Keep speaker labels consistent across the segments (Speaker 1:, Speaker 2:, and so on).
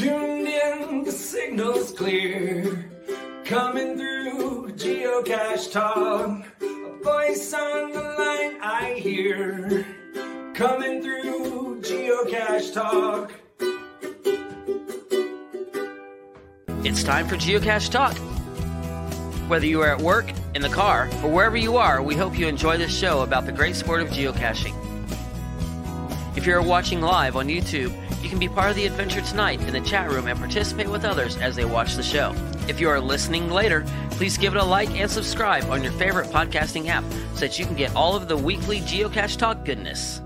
Speaker 1: Tuned in, the signal's clear. Coming through Geocache Talk. A voice on the line I hear. Coming through Geocache Talk.
Speaker 2: It's time for Geocache Talk. Whether you are at work, in the car, or wherever you are, we hope you enjoy this show about the great sport of geocaching. If you're watching live on YouTube, you can be part of the adventure tonight in the chat room and participate with others as they watch the show. If you are listening later, please give it a like and subscribe on your favorite podcasting app so that you can get all of the weekly Geocache Talk goodness.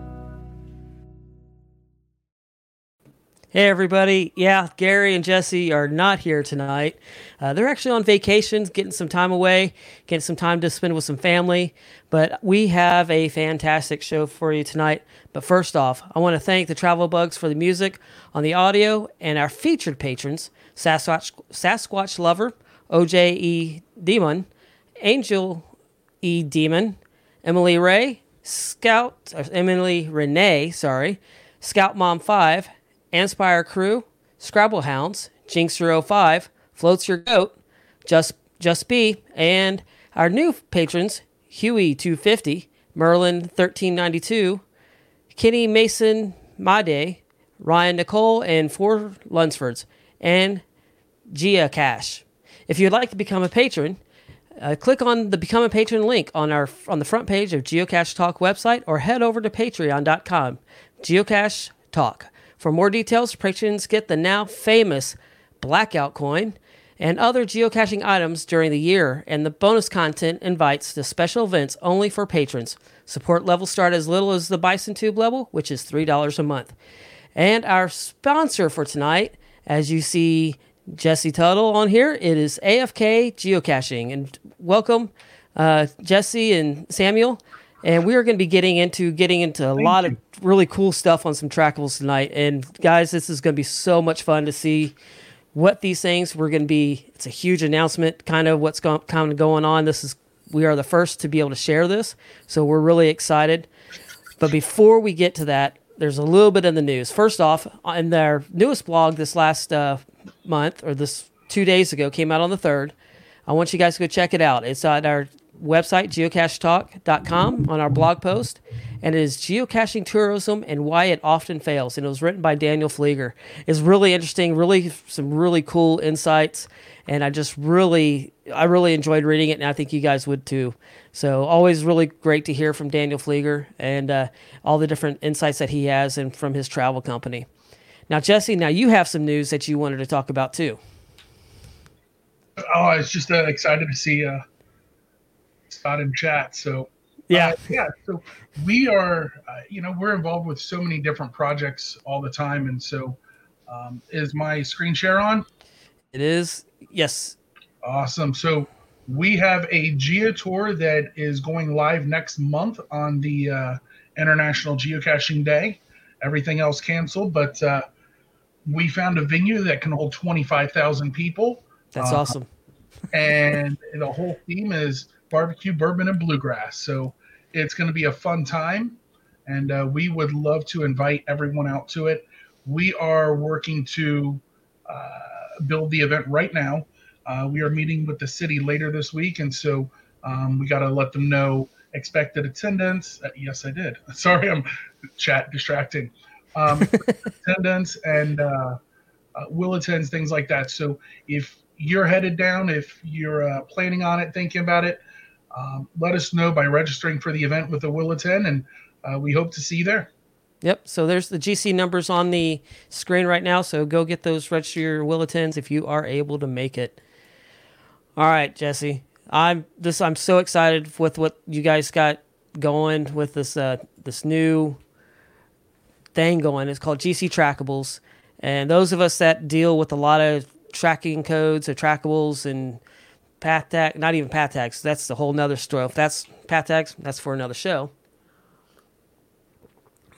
Speaker 3: Hey, everybody. Yeah, Gary and Jesse are not here tonight. Uh, they're actually on vacations, getting some time away, getting some time to spend with some family. But we have a fantastic show for you tonight. But first off, I want to thank the Travel Bugs for the music on the audio and our featured patrons Sasquatch, Sasquatch Lover, OJ E. Demon, Angel E. Demon, Emily Ray, Scout, Emily Renee, sorry, Scout Mom 5, Anspire Crew, Scrabble Hounds, Jinxer05, Floats Your Goat, Just Just Be, and our new patrons, Huey250, Merlin1392, Kenny Mason Made, Ryan Nicole, and four Lunsfords, and Gia Cash. If you'd like to become a patron, uh, click on the Become a Patron link on our on the front page of Geocache Talk website or head over to patreon.com. Geocache Talk. For more details, patrons get the now famous Blackout coin and other geocaching items during the year, and the bonus content invites to special events only for patrons. Support levels start as little as the Bison Tube level, which is $3 a month. And our sponsor for tonight, as you see Jesse Tuttle on here, it is AFK Geocaching. And welcome, uh, Jesse and Samuel and we are going to be getting into getting into a Thank lot you. of really cool stuff on some trackables tonight. And guys, this is going to be so much fun to see what these things we're going to be. It's a huge announcement, kind of what's go, kind of going on. This is we are the first to be able to share this, so we're really excited. But before we get to that, there's a little bit in the news. First off, in their newest blog this last uh, month or this two days ago came out on the third. I want you guys to go check it out. It's at our website, geocachetalk.com, on our blog post. And it is Geocaching Tourism and Why It Often Fails. And it was written by Daniel Flieger. It's really interesting, really some really cool insights. And I just really, I really enjoyed reading it, and I think you guys would too. So always really great to hear from Daniel Flieger and uh, all the different insights that he has and from his travel company. Now, Jesse, now you have some news that you wanted to talk about too.
Speaker 4: Oh, I was just uh, excited to see uh, Scott in chat. So
Speaker 3: yeah,
Speaker 4: uh, yeah. So we are, uh, you know, we're involved with so many different projects all the time, and so um, is my screen share on?
Speaker 3: It is. Yes.
Speaker 4: Awesome. So we have a Geo tour that is going live next month on the uh, International Geocaching Day. Everything else canceled, but uh, we found a venue that can hold 25,000 people.
Speaker 3: That's uh, awesome.
Speaker 4: and the whole theme is barbecue, bourbon, and bluegrass. So it's going to be a fun time, and uh, we would love to invite everyone out to it. We are working to uh, build the event right now. Uh, we are meeting with the city later this week, and so um, we got to let them know expected attendance. Uh, yes, I did. Sorry, I'm chat distracting. Um, attendance and uh, uh, will attends, things like that. So if you're headed down, if you're uh, planning on it, thinking about it, um, let us know by registering for the event with the Will attend, and uh, we hope to see you there.
Speaker 3: Yep. So there's the GC numbers on the screen right now. So go get those register your will attends if you are able to make it. All right, Jesse. I'm this. I'm so excited with what you guys got going with this uh, this new thing going. It's called GC Trackables, and those of us that deal with a lot of tracking codes or trackables and path tag, not even path tags. That's a whole nother story. If that's path tags, that's for another show.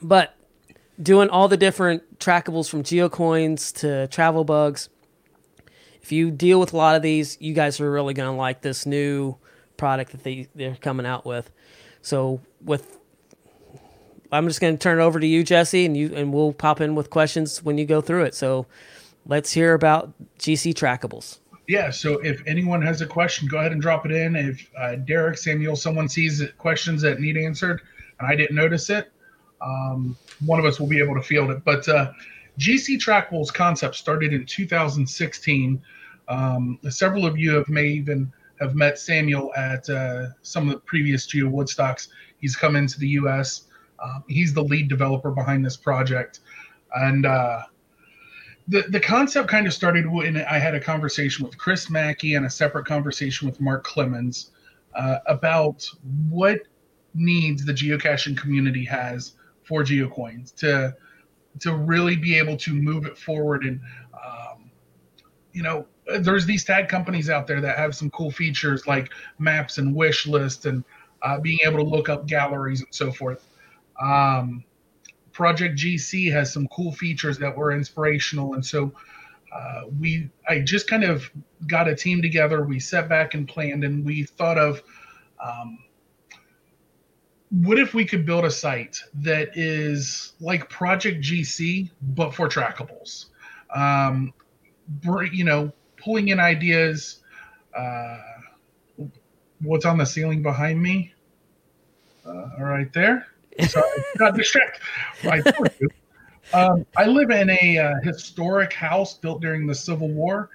Speaker 3: But doing all the different trackables from geocoins to travel bugs, if you deal with a lot of these, you guys are really going to like this new product that they, they're coming out with. So with I'm just going to turn it over to you, Jesse, and you and we'll pop in with questions when you go through it. So let's hear about GC Trackables.
Speaker 4: Yeah, so if anyone has a question, go ahead and drop it in. If uh, Derek, Samuel, someone sees questions that need answered and I didn't notice it, um, one of us will be able to field it. But uh, GC Trackables concept started in 2016. Um, several of you have may even have met Samuel at uh, some of the previous Geo Woodstocks. He's come into the U.S. Um, he's the lead developer behind this project, and uh, the the concept kind of started when I had a conversation with Chris Mackey and a separate conversation with Mark Clemens uh, about what needs the geocaching community has for geocoins to to really be able to move it forward and um, you know there's these tag companies out there that have some cool features like maps and wish lists and uh, being able to look up galleries and so forth. Um, project gc has some cool features that were inspirational and so uh, we i just kind of got a team together we sat back and planned and we thought of um, what if we could build a site that is like Project GC but for trackables? Um, you know, pulling in ideas. Uh, what's on the ceiling behind me? Uh, right there. Sorry, got distracted. I Um, I live in a uh, historic house built during the Civil War,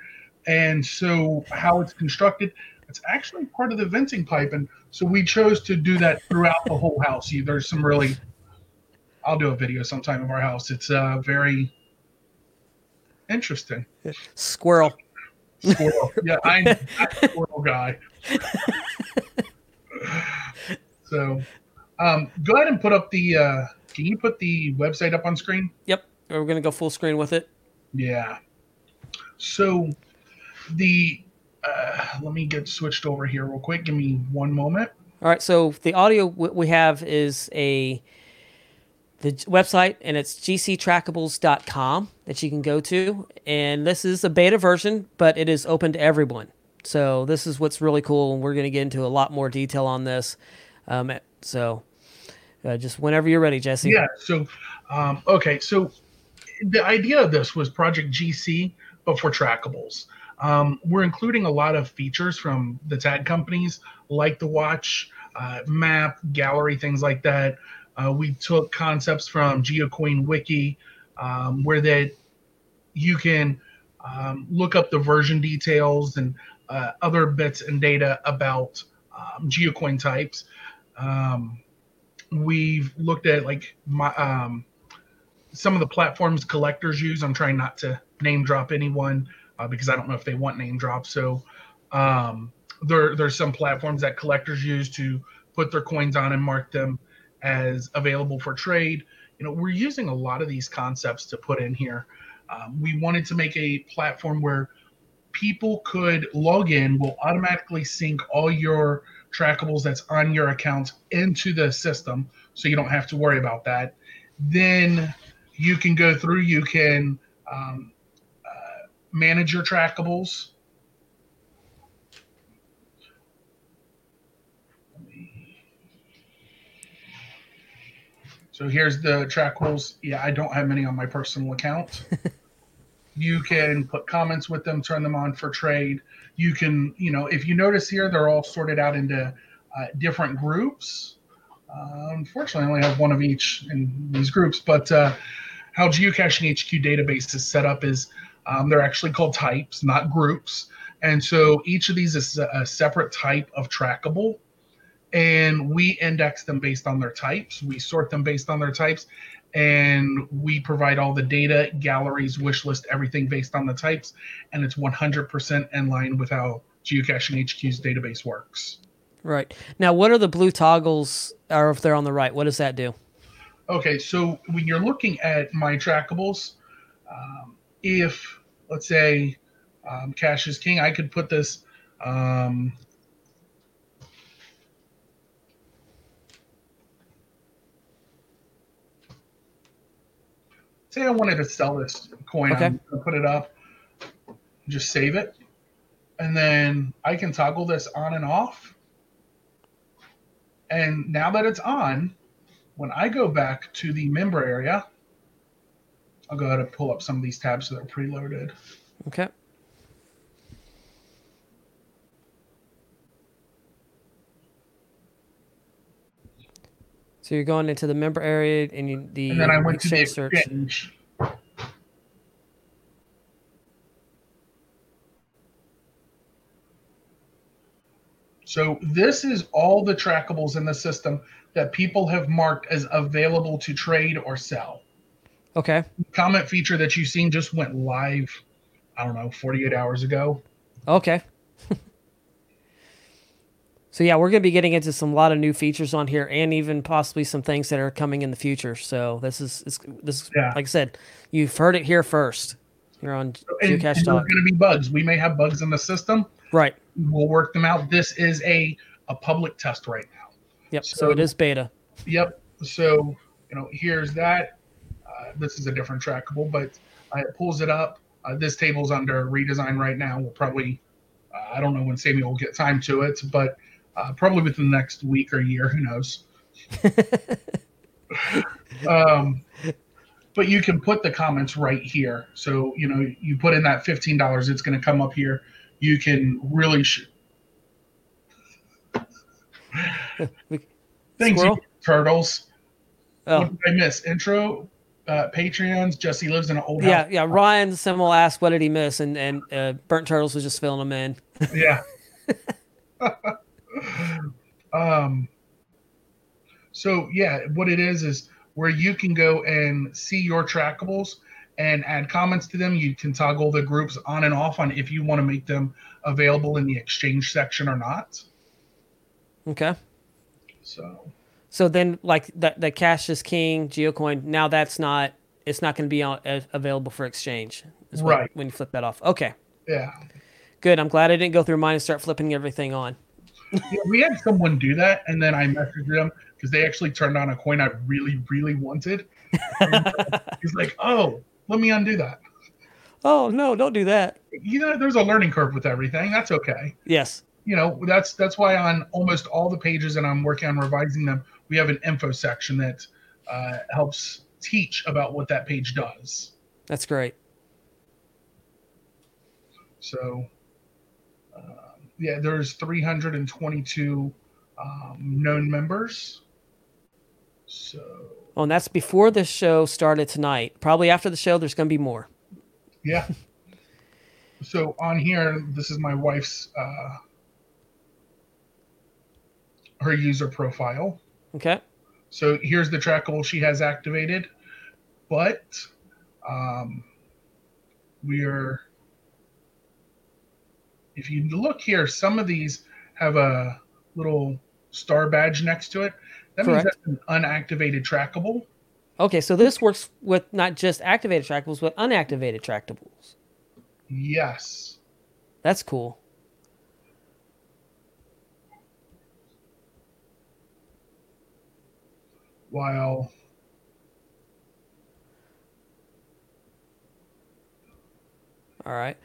Speaker 4: and so how it's constructed, it's actually part of the venting pipe, and so we chose to do that throughout the whole house. There's some really, I'll do a video sometime of our house. It's uh, very interesting.
Speaker 3: Squirrel.
Speaker 4: Squirrel. Yeah, I'm, I'm a squirrel guy. so, um, go ahead and put up the. Uh, can you put the website up on screen?
Speaker 3: Yep. We're gonna go full screen with it.
Speaker 4: Yeah. So, the uh, let me get switched over here real quick. Give me one moment.
Speaker 3: All right. So the audio we have is a the website, and it's gctrackables.com that you can go to. And this is a beta version, but it is open to everyone. So this is what's really cool, and we're going to get into a lot more detail on this. Um, so uh, just whenever you're ready, Jesse.
Speaker 4: Yeah. So um, okay. So the idea of this was Project GC, but for trackables. Um, we're including a lot of features from the tag companies like the watch, uh, map, gallery, things like that. Uh, we took concepts from GeoCoin Wiki, um, where that you can um, look up the version details and uh, other bits and data about um, geocoin types. Um, we've looked at like my, um, some of the platforms collectors use. I'm trying not to name drop anyone uh, because I don't know if they want name drops. So um, there there's some platforms that collectors use to put their coins on and mark them as available for trade. You know, we're using a lot of these concepts to put in here. Um, we wanted to make a platform where people could log in, will automatically sync all your trackables that's on your account into the system, so you don't have to worry about that. Then you can go through, you can um, manage your trackables. So here's the trackables. Yeah, I don't have many on my personal account. you can put comments with them, turn them on for trade. You can, you know, if you notice here, they're all sorted out into uh, different groups. Uh, unfortunately, I only have one of each in these groups, but uh, how Geocaching HQ database is set up is um, they're actually called types, not groups. And so each of these is a separate type of trackable. And we index them based on their types. We sort them based on their types. And we provide all the data, galleries, wish list, everything based on the types. And it's 100% in line with how Geocaching HQ's database works.
Speaker 3: Right. Now, what are the blue toggles, or if they're on the right, what does that do?
Speaker 4: Okay, so when you're looking at my trackables, um, if let's say um, cash is king, I could put this. Um, say I wanted to sell this coin, okay. I'm gonna put it up, just save it, and then I can toggle this on and off. And now that it's on, when I go back to the member area, I'll go ahead and pull up some of these tabs so they're preloaded.
Speaker 3: Okay. So you're going into the member area and you, the
Speaker 4: And then I went to the
Speaker 3: exchange search.
Speaker 4: So this is all the trackables in the system that people have marked as available to trade or sell.
Speaker 3: Okay.
Speaker 4: Comment feature that you've seen just went live, I don't know, 48 hours ago.
Speaker 3: Okay. so yeah, we're going to be getting into some lot of new features on here, and even possibly some things that are coming in the future. So this is this, this is
Speaker 4: Yeah.
Speaker 3: like I said, you've heard it here first. You're on
Speaker 4: And,
Speaker 3: Geocache
Speaker 4: and there's
Speaker 3: Talk,
Speaker 4: going to be bugs. We may have bugs in the system.
Speaker 3: right?
Speaker 4: We'll work them out. This is a, a public test right now.
Speaker 3: Yep. So,
Speaker 4: So-
Speaker 3: it is beta.
Speaker 4: Yep. So, you know, here's that. Uh, this is a different trackable, but uh, it pulls it up. Uh, this table's under redesign right now. We'll probably, uh, I don't know when Samuel will get time to it, but uh, probably within the next week or year. Who knows? um, but you can put the comments right here. So, you know, you put in that $15, it's going to come up here. You can really. Sh- you turtles.
Speaker 3: Oh,
Speaker 4: What did I miss? Intro, uh, Patreons. Jesse lives in an old
Speaker 3: yeah,
Speaker 4: house.
Speaker 3: yeah. Ryan Simmel asked, "What did he miss?" And and uh, Burnt Turtles was just filling them in.
Speaker 4: Yeah. um. So yeah, what it is is where you can go and see your trackables and add comments to them. You can toggle the groups on and off on if you want to make them available in the exchange section or not.
Speaker 3: Okay.
Speaker 4: So
Speaker 3: So then, like that, the Cash is King Geocoin. Now that's not. It's not going to be on, uh, available for exchange.
Speaker 4: Right.
Speaker 3: when you flip that off. Okay.
Speaker 4: yeah.
Speaker 3: Good. I'm glad I didn't go through mine and start flipping everything on.
Speaker 4: Yeah, we had someone do that, and then I messaged them because they actually turned on a coin I really, really wanted. He's like, "Oh, let me undo that."
Speaker 3: Oh no! Don't do that.
Speaker 4: You know, there's a learning curve with everything. That's okay.
Speaker 3: Yes.
Speaker 4: You know, that's that's why on almost all the pages, and I'm working on revising them. We have an info section that uh, helps teach about what that page does.
Speaker 3: That's great.
Speaker 4: So, yeah, there's 322 um, known members. So.
Speaker 3: Oh, and that's before the show started tonight. Probably after the show, there's going to be more.
Speaker 4: Yeah. so on here, this is my wife's uh, her user profile.
Speaker 3: Okay.
Speaker 4: So here's the trackable she has activated, but um, we're if you look here, some of these have a little star badge next to it. That means that's an unactivated trackable.
Speaker 3: Okay. So this works with not just activated trackables, but unactivated trackables.
Speaker 4: Yes.
Speaker 3: That's cool.
Speaker 4: While
Speaker 3: All right.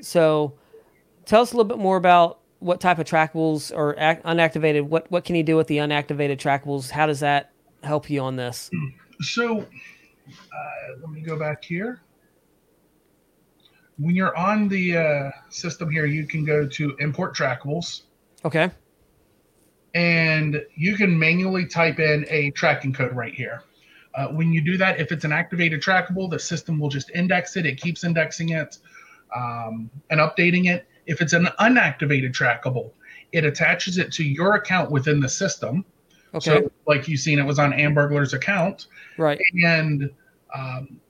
Speaker 3: So tell us a little bit more about what type of trackables or ac- unactivated. What what can you do with the unactivated trackables? How does that help you on this?
Speaker 4: So, uh, let me go back here. When you're on the uh, system here, you can go to import trackables
Speaker 3: Okay.
Speaker 4: and you can manually type in a tracking code right here. Uh, when you do that, if it's an activated trackable, the system will just index it. It keeps indexing it um, and updating it. If it's an unactivated trackable, it attaches it to your account within the system.
Speaker 3: Okay.
Speaker 4: So, like you've seen, it was on Ambergler's account.
Speaker 3: right.
Speaker 4: and um,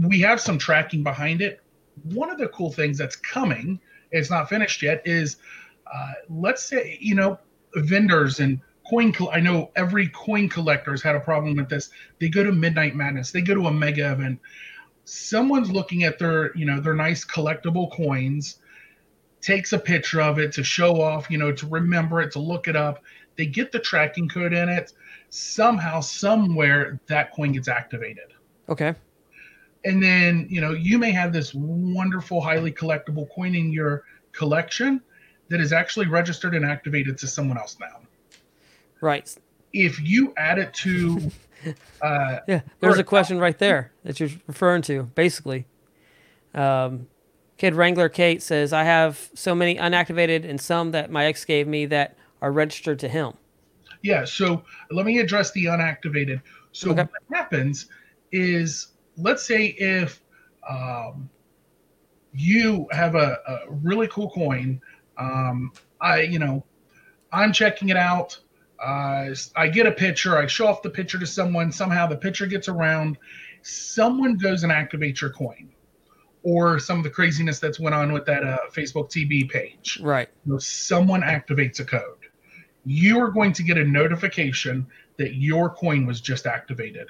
Speaker 4: we have some tracking behind it. One of the cool things that's coming, it's not finished yet, is uh, let's say you know vendors and coin. I know every coin collector's had a problem with this. They go to Midnight Madness, they go to a mega event. Someone's looking at their you know their nice collectible coins, takes a picture of it to show off, you know, to remember it, to look it up. They get the tracking code in it. Somehow, somewhere, that coin gets activated
Speaker 3: Okay.
Speaker 4: and then you know you may have this wonderful highly collectible coin in your collection that is actually registered and activated to someone else now
Speaker 3: Right.
Speaker 4: if you add it to, uh,
Speaker 3: Yeah, there's a question right there that you're referring to, basically. Um, Kid Wrangler Kate says, I have so many unactivated and some that my ex gave me that are registered to him.
Speaker 4: yeah. So let me address the unactivated. So
Speaker 3: Okay.
Speaker 4: what happens is, let's say if um, you have a, a really cool coin, um, I you know, I'm checking it out. Uh, I get a picture. I show off the picture to someone. Somehow the picture gets around. Someone goes and activates your coin, or some of the craziness that's went on with that uh, Facebook TV page.
Speaker 3: Right.
Speaker 4: So someone activates a code. You are going to get a notification that your coin was just activated,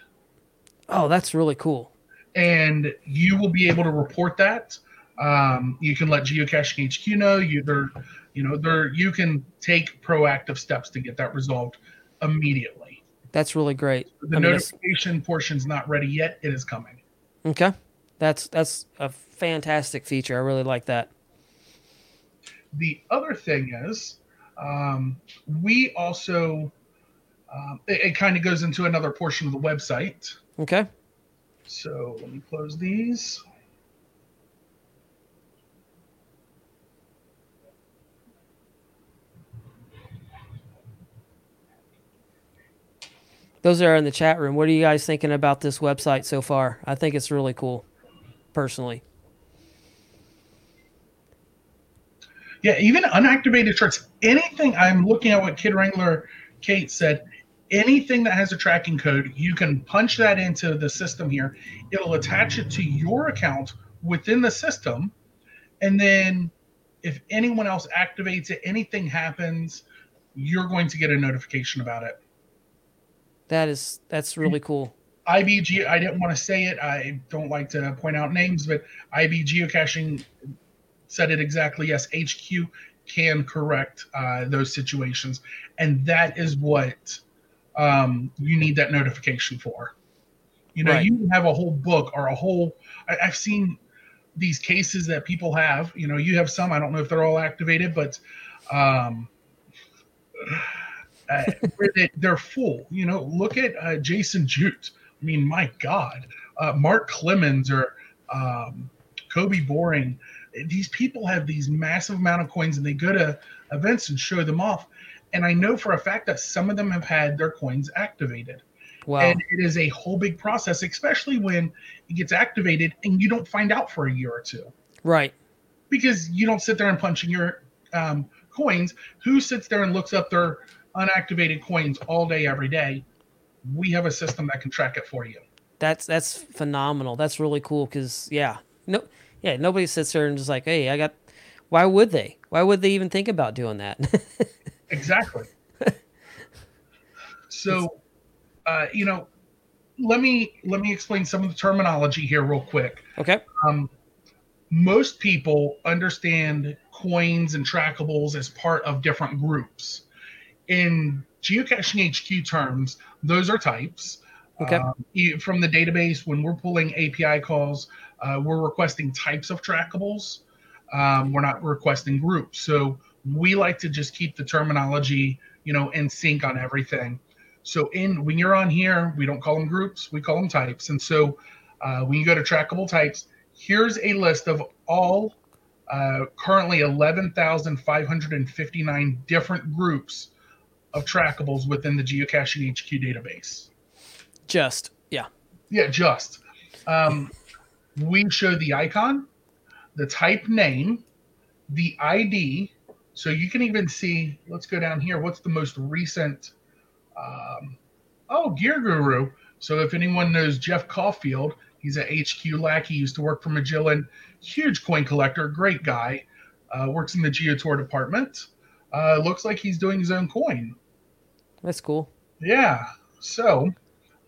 Speaker 3: Oh, that's really cool.
Speaker 4: and you will be able to report that. Um, you can let Geocaching HQ know. You there, you know, there you can take proactive steps to get that resolved immediately.
Speaker 3: That's really great.
Speaker 4: The
Speaker 3: I mean,
Speaker 4: notification portion's not ready yet. It is coming.
Speaker 3: okay. That's that's a fantastic feature. I really like that.
Speaker 4: The other thing is, um, we also, um, it, it kind of goes into another portion of the website.
Speaker 3: Okay.
Speaker 4: So let me close these.
Speaker 3: Those are in the chat room. What are you guys thinking about this website so far? I think it's really cool, personally.
Speaker 4: Yeah, even unactivated charts, anything I'm looking at what Kid Wrangler Kate said, anything that has a tracking code, you can punch that into the system here. It'll attach it to your account within the system. And then if anyone else activates it, anything happens, you're going to get a notification about it.
Speaker 3: That is that's really mm-hmm. cool.
Speaker 4: IB I didn't want to say it. I don't like to point out names, but IB geocaching said it exactly. Yes, HQ can correct uh, those situations, and that is what um, you need that notification for. You know,
Speaker 3: Right.
Speaker 4: you have a whole book or a whole. I, I've seen these cases that people have. You know, you have some. I don't know if they're all activated, but um, uh, where they, they're full. You know, look at uh, Jason Jute. I mean, my God, uh, Mark Clemens or um, Kobe Boring. These people have these massive amount of coins, and they go to events and show them off. And I know for a fact that some of them have had their coins activated.
Speaker 3: Wow.
Speaker 4: And it is a whole big process, especially when it gets activated and you don't find out for a year or two
Speaker 3: right.
Speaker 4: because you don't sit there and punch in your um, coins. Who sits there and looks up their unactivated coins all day, every day? We have a system that can track it for you.
Speaker 3: That's that's phenomenal. That's really cool because yeah, no, yeah, nobody sits there and just like, hey, I got. Why would they? Why would they even think about doing that?
Speaker 4: Exactly. so, uh, you know, let me let me explain some of the terminology here real quick.
Speaker 3: okay.
Speaker 4: um, most people understand coins and trackables as part of different groups. In geocaching HQ terms, those are types.
Speaker 3: Okay.
Speaker 4: Um, from the database, when we're pulling API calls, uh, we're requesting types of trackables. Um, we're not requesting groups. So we like to just keep the terminology, you know, in sync on everything. So in when you're on here, we don't call them groups, we call them types. And so uh, when you go to trackable types, here's a list of all uh, currently 11,559 different groups of trackables within the geocaching HQ database.
Speaker 3: Just yeah.
Speaker 4: Yeah, just. Um, we show the icon, the type name, the ID. So you can even see, let's go down here. What's the most recent? Um, oh, Gear Guru. So if anyone knows Jeff Caulfield, he's a HQ lackey, used to work for Magellan, huge coin collector, great guy, uh, works in the Geotour department. Uh, looks like he's doing his own coin.
Speaker 3: That's cool.
Speaker 4: Yeah. So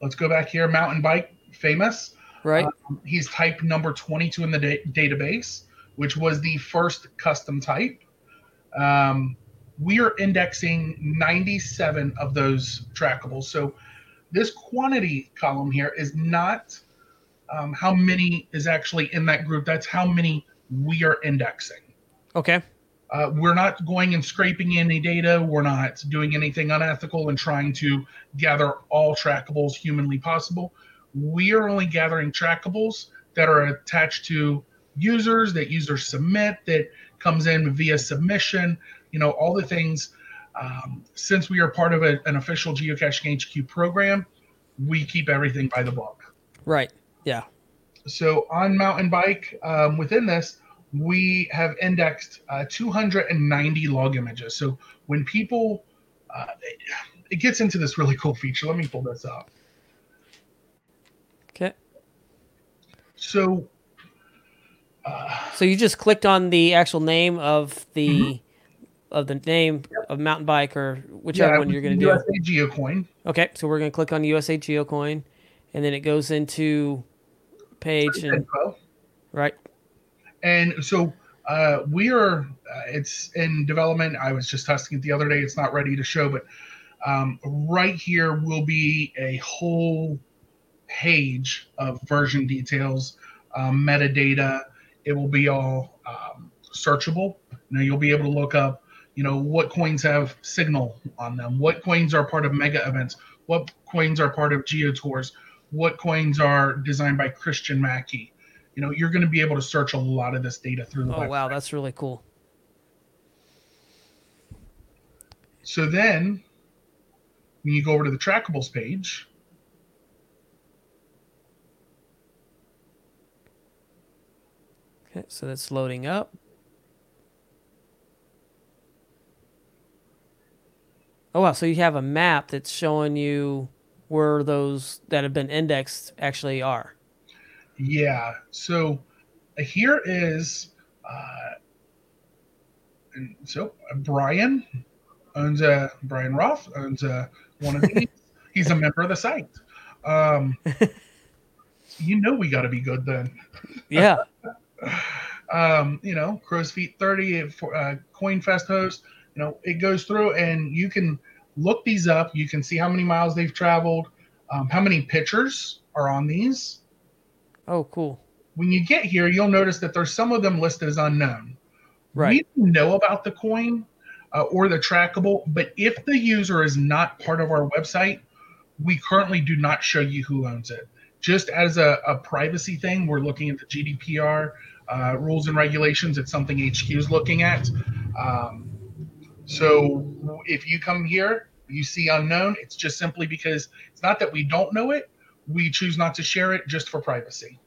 Speaker 4: let's go back here. Mountain bike, famous.
Speaker 3: Right.
Speaker 4: He's type number 22 in the da- database, which was the first custom type. Um, we are indexing 97 of those trackables. So this quantity column here is not um, how many is actually in that group. That's how many we are indexing.
Speaker 3: okay.
Speaker 4: uh, we're not going and scraping any data. We're not doing anything unethical and trying to gather all trackables humanly possible. We are only gathering trackables that are attached to users that users submit that comes in via submission. You know all the things. Um, since we are part of a, an official geocaching HQ program, we keep everything by the book.
Speaker 3: Right. Yeah.
Speaker 4: So on mountain bike, um, within this, we have indexed uh, 290 log images. So when people, uh, it gets into this really cool feature. Let me pull this up.
Speaker 3: Okay.
Speaker 4: So,
Speaker 3: So you just clicked on the actual name of the of the name of mountain bike or whichever
Speaker 4: yeah,
Speaker 3: one you're going to do.
Speaker 4: USA Geocoin.
Speaker 3: Okay, so we're going to click on USA Geocoin, and then it goes into page and
Speaker 4: info.
Speaker 3: right.
Speaker 4: And so uh, we are, uh, it's in development. I was just testing it the other day. It's not ready to show, but um, right here will be a whole page of version details, um, metadata. It will be all um, searchable. You know, you'll be able to look up, you know, what coins have signal on them, what coins are part of mega events, what coins are part of geo tours, what coins are designed by Christian Mackey you know you're going to be able to search a lot of this data through the
Speaker 3: Oh wow, that's really cool.
Speaker 4: so then when you go over to the trackables page
Speaker 3: Okay, so that's loading up. Oh wow, so you have a map that's showing you where those that have been indexed actually are.
Speaker 4: yeah so uh, here is uh and so uh, brian owns a brian roth owns a one of these he's a member of the site um you know we got to be good then
Speaker 3: Yeah.
Speaker 4: um, you know, Crow's Feet 30 for uh, CoinFest host. You know, it goes through and you can look these up. You can see how many miles they've traveled, um, how many pictures are on these.
Speaker 3: oh, cool.
Speaker 4: When you get here, you'll notice that there's some of them listed as unknown.
Speaker 3: Right.
Speaker 4: We know about the coin uh, or the trackable, but if the user is not part of our website, we currently do not show you who owns it. Just as a, a privacy thing, we're looking at the GDPR uh, rules and regulations. It's something HQ is looking at. Um, so if you come here, you see unknown, it's just simply because it's not that we don't know it, we choose not to share it just for privacy.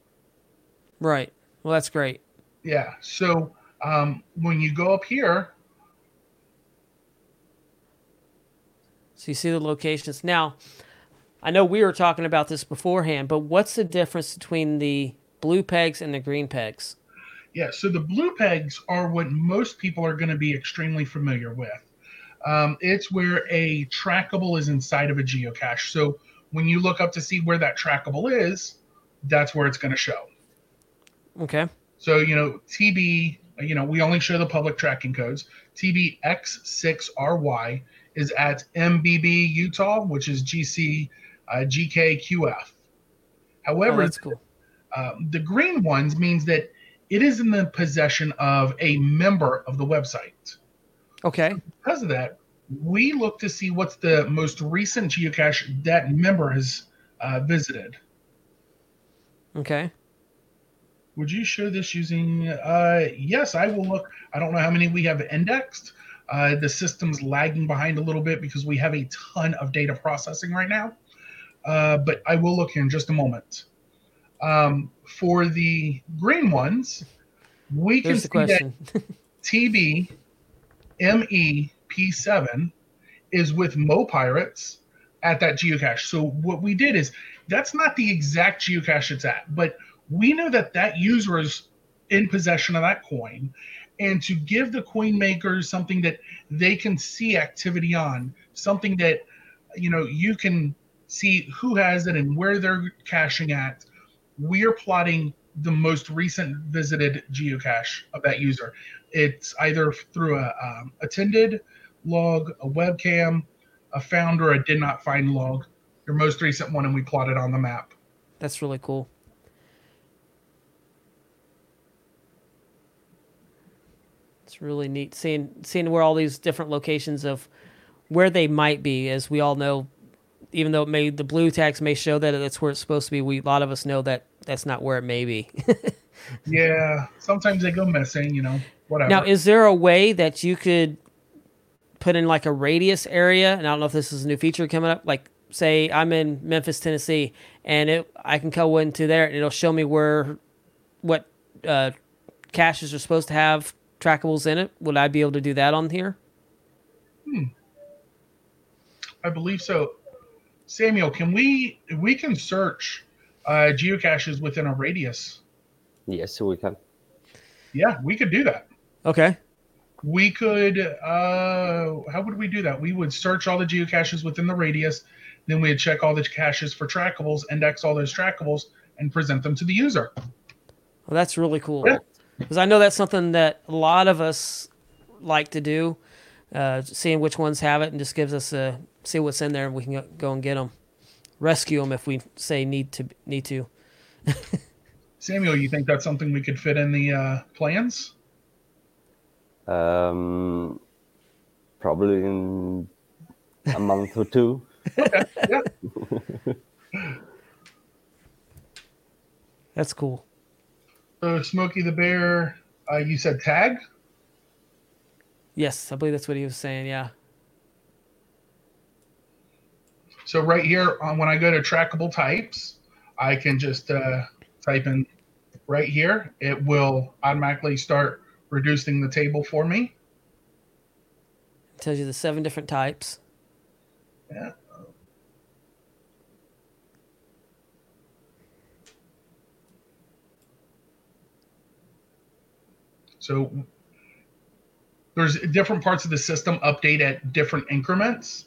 Speaker 3: Right. Well, that's great.
Speaker 4: Yeah. So um, when you go up here,
Speaker 3: So you see the locations. Now, I know we were talking about this beforehand, but what's the difference between the blue pegs and the green pegs?
Speaker 4: yeah, so the blue pegs are what most people are going to be extremely familiar with. Um, it's where a trackable is inside of a geocache. So when you look up to see where that trackable is, that's where it's going to show.
Speaker 3: Okay.
Speaker 4: So, you know, TB, you know, we only show the public tracking codes. TBX6RY is at MBB Utah, which is GC uh, GKQF.
Speaker 3: Oh,
Speaker 4: However,
Speaker 3: that's cool.
Speaker 4: um, the green ones means that it is in the possession of a member of the website.
Speaker 3: Okay.
Speaker 4: Because of that, we look to see what's the most recent geocache that member has uh, visited.
Speaker 3: Okay.
Speaker 4: Would you show this using? Uh, yes, I will look. I don't know how many we have indexed. Uh, the system's lagging behind a little bit because we have a ton of data processing right now. Uh, but I will look here in just a moment. Um, for the green ones, we can see that TB MEP7 is with Mo Pirates at that geocache. So what we did is that's not the exact geocache it's at, but we know that that user is in possession of that coin. And to give the coin makers something that they can see activity on, something that you know you can see who has it and where they're caching at, we are plotting the most recent visited geocache of that user. It's either through a um, attended log, a webcam, a found, or a did not find log. Your most recent one, and we plot it on the map.
Speaker 3: That's really cool. It's It's really neat seeing seeing where all these different locations of where they might be. As we all know, even though it may the blue tags may show that that's where it's supposed to be, we a lot of us know that that's not where it may be.
Speaker 4: yeah, sometimes they go missing. You know, whatever.
Speaker 3: Now, is there a way that you could put in like a radius area? And I don't know if this is a new feature coming up. Like, say I'm in Memphis, Tennessee, and it I can go into there and it'll show me where what uh, caches are supposed to have trackables in it. Would I be able to do that on here?
Speaker 4: Hmm. I believe so. Samuel, can we we can search uh, geocaches within a radius?
Speaker 5: Yes, we can.
Speaker 4: Yeah, we could do that.
Speaker 3: Okay.
Speaker 4: We could. Uh, how would we do that? We would search all the geocaches within the radius, then we'd check all the caches for trackables, index all those trackables, and present them to the user.
Speaker 3: Well, that's really cool.
Speaker 4: Yeah.
Speaker 3: Because I know that's something that a lot of us like to do, uh, seeing which ones have it, and just gives us a see what's in there, and we can go and get them, rescue them if we say need to need to.
Speaker 4: Samuel, you think that's something we could fit in the uh, plans?
Speaker 5: Um, probably in a month or two.
Speaker 4: Okay, yeah.
Speaker 3: That's cool.
Speaker 4: So Smokey the Bear, uh, you said tag.
Speaker 3: Yes, I believe that's what he was saying. Yeah.
Speaker 4: So right here, um, when I go to trackable types, I can just uh, type in right here. It will automatically start reducing the table for me.
Speaker 3: It tells you the seven different types.
Speaker 4: Yeah. So there's different parts of the system update at different increments.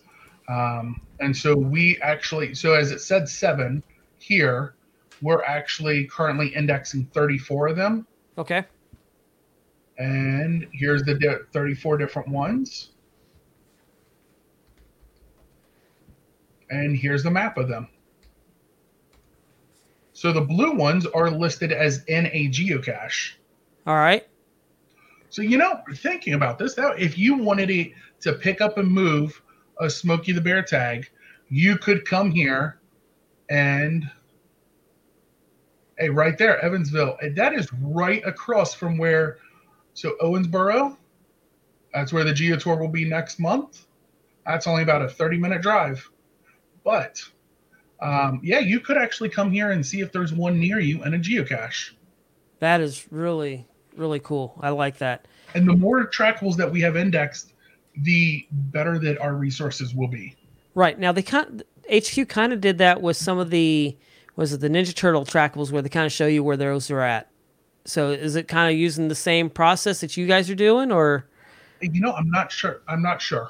Speaker 4: Um, and so we actually, so as it said seven here, we're actually currently indexing 34 of them.
Speaker 3: Okay.
Speaker 4: And here's the di- 34 different ones. And here's the map of them. So the blue ones are listed as in a geocache.
Speaker 3: All right.
Speaker 4: So you know, thinking about this, that if you wanted to, to pick up and move a Smokey the Bear tag, you could come here and hey, right there, Evansville. And that is right across from where so Owensboro. That's where the Geo Tour will be next month. That's only about a 30 minute drive. But um, yeah, you could actually come here and see if there's one near you and a geocache.
Speaker 3: That is really really cool. I like that.
Speaker 4: And the more trackables that we have indexed, the better that our resources will be.
Speaker 3: Right now, they kind HQ kind of did that with some of the was it the Ninja Turtle trackables where they kind of show you where those are at. So is it kind of using the same process that you guys are doing, or?
Speaker 4: You know, I'm not sure. I'm not sure.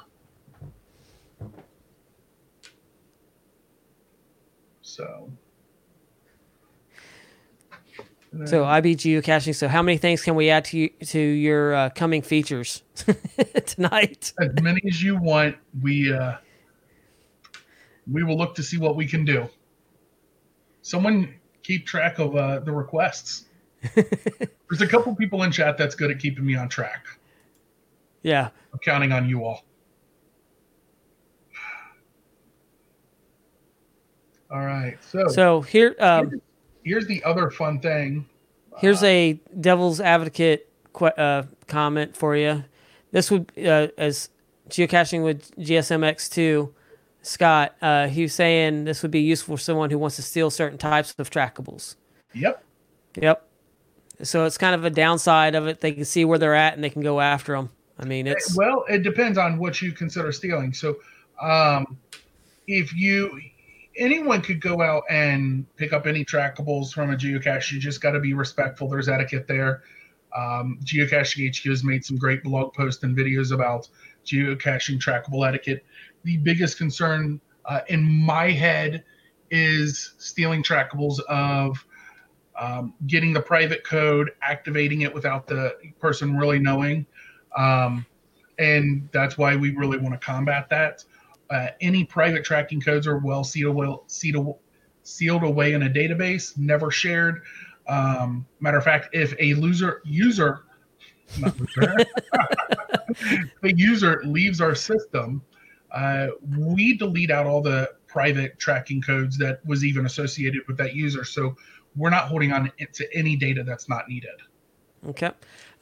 Speaker 4: So.
Speaker 3: So IB geocaching. So how many things can we add to you, to your uh, coming features tonight?
Speaker 4: As many as you want. We uh, we will look to see what we can do. Someone keep track of uh, the requests. There's a couple people in chat that's good at keeping me on track.
Speaker 3: Yeah,
Speaker 4: I'm counting on you all. All right, so
Speaker 3: so here. Um,
Speaker 4: here's the other fun thing.
Speaker 3: Here's a devil's advocate qu- uh, comment for you. This would, uh, as geocaching with GSMX2, Scott, uh, he was saying this would be useful for someone who wants to steal certain types of trackables.
Speaker 4: Yep.
Speaker 3: Yep. So it's kind of a downside of it. They can see where they're at and they can go after them. I mean, it's
Speaker 4: well, it depends on what you consider stealing. So, um, if you anyone could go out and pick up any trackables from a geocache. You just got to be respectful. There's etiquette there. Um, Geocaching HQ has made some great blog posts and videos about geocaching trackable etiquette. The biggest concern uh, in my head is stealing trackables of um, getting the private code, activating it without the person really knowing. Um, and that's why we really want to combat that. Uh, any private tracking codes are well sealed, sealed, sealed away in a database, never shared. Um, matter of fact, if a loser user not the user leaves our system, uh, we delete out all the private tracking codes that was even associated with that user. So we're not holding on to any data that's not needed.
Speaker 3: Okay.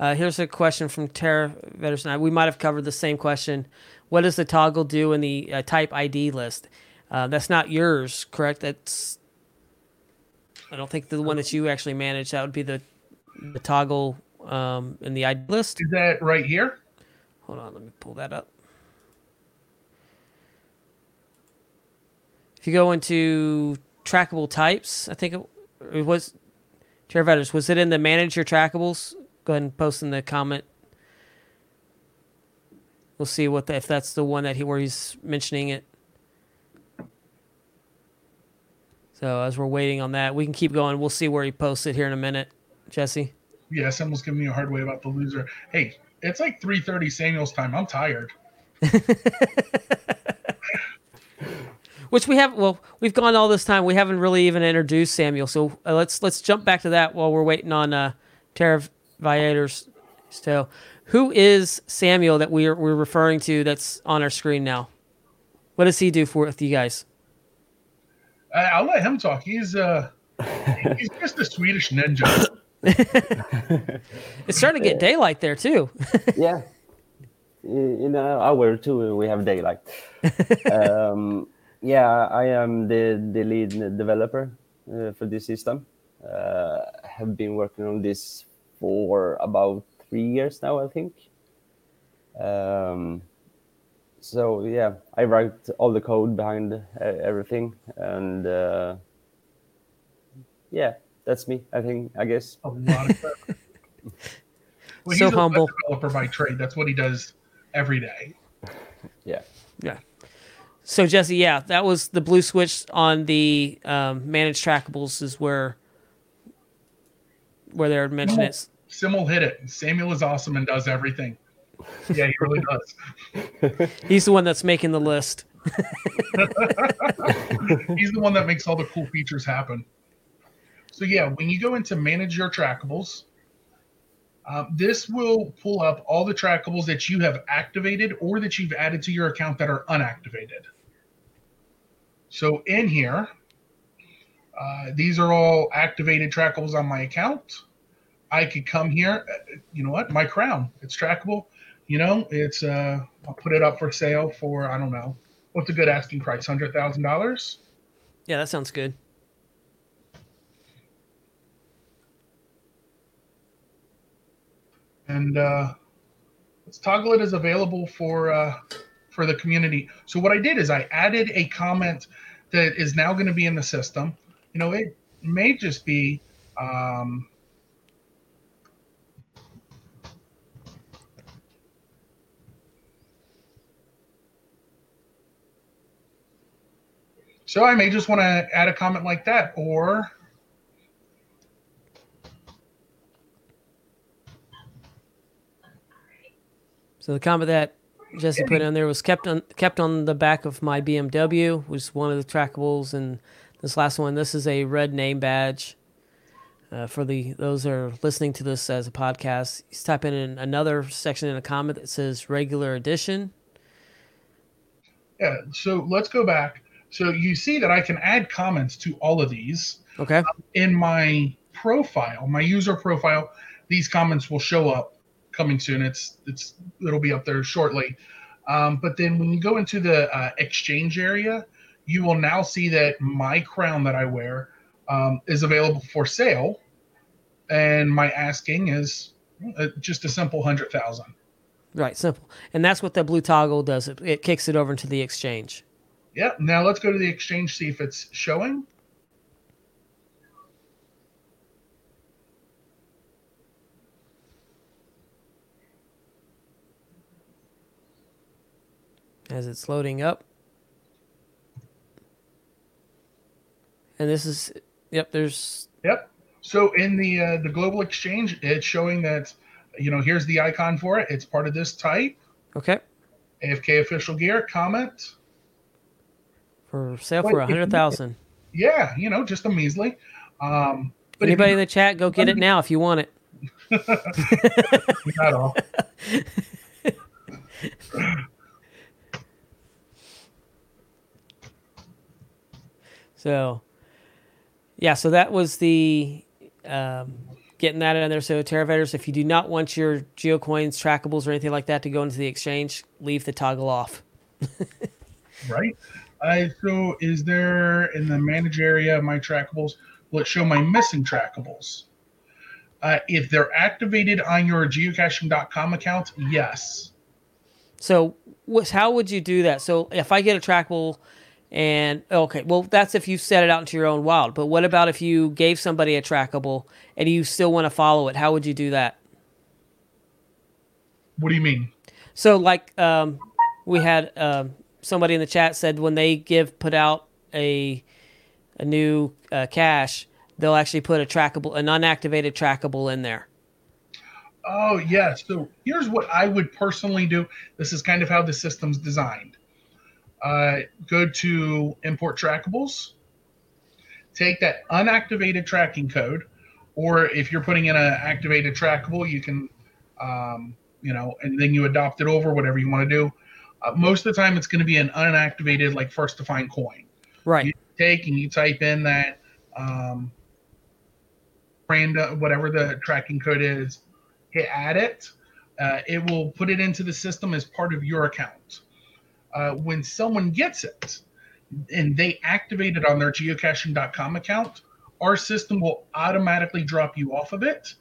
Speaker 3: Uh, here's a question from Tara Vetterson. We might have covered the same question. What does the toggle do in the uh, type ID list? Uh, that's not yours, correct? That's I don't think the one that you actually manage. That would be the the toggle um, in the ID list.
Speaker 4: Is that right here?
Speaker 3: Hold on, let me pull that up. If you go into trackable types, I think it, it was Terravetters. Was it in the manage your trackables? Go ahead and post in the comment. We'll see what the, if that's the one that he where he's mentioning it. So as we're waiting on that, we can keep going. We'll see where he posts it here in a minute, Jesse.
Speaker 4: Yeah, someone's giving me a hard way about the loser. Hey, it's like 3:30 Samuel's time. I'm tired.
Speaker 3: Which we have. Well, we've gone all this time. We haven't really even introduced Samuel. So uh, let's let's jump back to that while we're waiting on uh, Terra Viators. So, who is Samuel that we're we're referring to? That's on our screen now. What does he do for with you guys?
Speaker 4: I'll let him talk. He's uh, he's just a Swedish ninja.
Speaker 3: it's starting to get daylight there too.
Speaker 5: yeah, in an hour or two we have daylight. um, yeah, I am the, the lead developer uh, for this system. Uh, have been working on this for about three years now, I think. Um, so yeah, I write all the code behind uh, everything, and uh, yeah, that's me. I think. I guess.
Speaker 4: A lot of well,
Speaker 3: so humble
Speaker 4: developer by trade. That's what he does every day.
Speaker 5: Yeah.
Speaker 3: Yeah. So Jesse, yeah, that was the blue switch on the um, managed trackables is where where they're mentioning it.
Speaker 4: Simul hit it. Samuel is awesome and does everything. Yeah, he really does.
Speaker 3: He's the one that's making the list.
Speaker 4: He's the one that makes all the cool features happen. So yeah, when you go into manage your trackables, uh, this will pull up all the trackables that you have activated or that you've added to your account that are unactivated. So in here, uh, these are all activated trackables on my account. I could come here, uh, you know what, my crown, it's trackable. You know, it's, uh, I'll put it up for sale for, I don't know, what's a good asking price, $100,000?
Speaker 3: Yeah, that sounds good.
Speaker 4: and uh, let's toggle it as available for uh, for the community. So what I did is I added a comment that is now going to be in the system. You know, it may just be. Um, so I may just want to add a comment like that, or
Speaker 3: So the comment that Jesse put in there was kept on kept on the back of my BMW was one of the trackables, and this last one. This is a red name badge. Uh, for the those that are listening to this as a podcast, you type in another section in a comment that says regular edition.
Speaker 4: Yeah. So let's go back. So you see that I can add comments to all of these.
Speaker 3: Okay. Um,
Speaker 4: in my profile, my user profile, these comments will show up coming soon. It's it's it'll be up there shortly. Um, but then when you go into the uh, exchange area, you will now see that my crown that I wear um, is available for sale, and my asking is uh, just a simple hundred thousand.
Speaker 3: Right, simple, and that's what the blue toggle does. It, it kicks it over into the exchange.
Speaker 4: Yeah. Now let's go to the exchange see if it's showing.
Speaker 3: as it's loading up. And this is, yep, there's.
Speaker 4: Yep. So in the uh, the global exchange, it's showing that, you know, here's the icon for it. It's part of this type.
Speaker 3: Okay.
Speaker 4: AFK official gear comment.
Speaker 3: For sale for a hundred thousand.
Speaker 4: Yeah, you know, just a measly. Um,
Speaker 3: but Anybody in the chat, go get it now if you want it.
Speaker 4: Not all.
Speaker 3: So, yeah, so that was the um, getting that in there. So, Terravaders, if you do not want your geocoins, trackables, or anything like that to go into the exchange, leave the toggle off.
Speaker 4: right? Uh, so, is there in the manage area of my trackables? Will it show my missing trackables? Uh, if they're activated on your geocaching.com account, yes.
Speaker 3: So, what's, how would you do that? So, if I get a trackable and okay, well, that's if you set it out into your own wild. But what about if you gave somebody a trackable and you still want to follow it? How would you do that?
Speaker 4: What do you mean?
Speaker 3: So, like, um, we had um, somebody in the chat said when they give put out a a new uh, cache, they'll actually put a trackable, an unactivated trackable in there.
Speaker 4: Oh yeah. So here's what I would personally do. This is kind of how the system's designed uh, go to import trackables, take that unactivated tracking code, or if you're putting in an activated trackable, you can, um, you know, and then you adopt it over, whatever you want to do. Uh, most of the time, it's going to be an unactivated, like first to find coin.
Speaker 3: Right.
Speaker 4: You take and you type in that um, random, whatever the tracking code is, hit add it. Uh, it will put it into the system as part of your account uh, when someone gets it and they activate it on their geocaching.com account, our system will automatically drop you off of it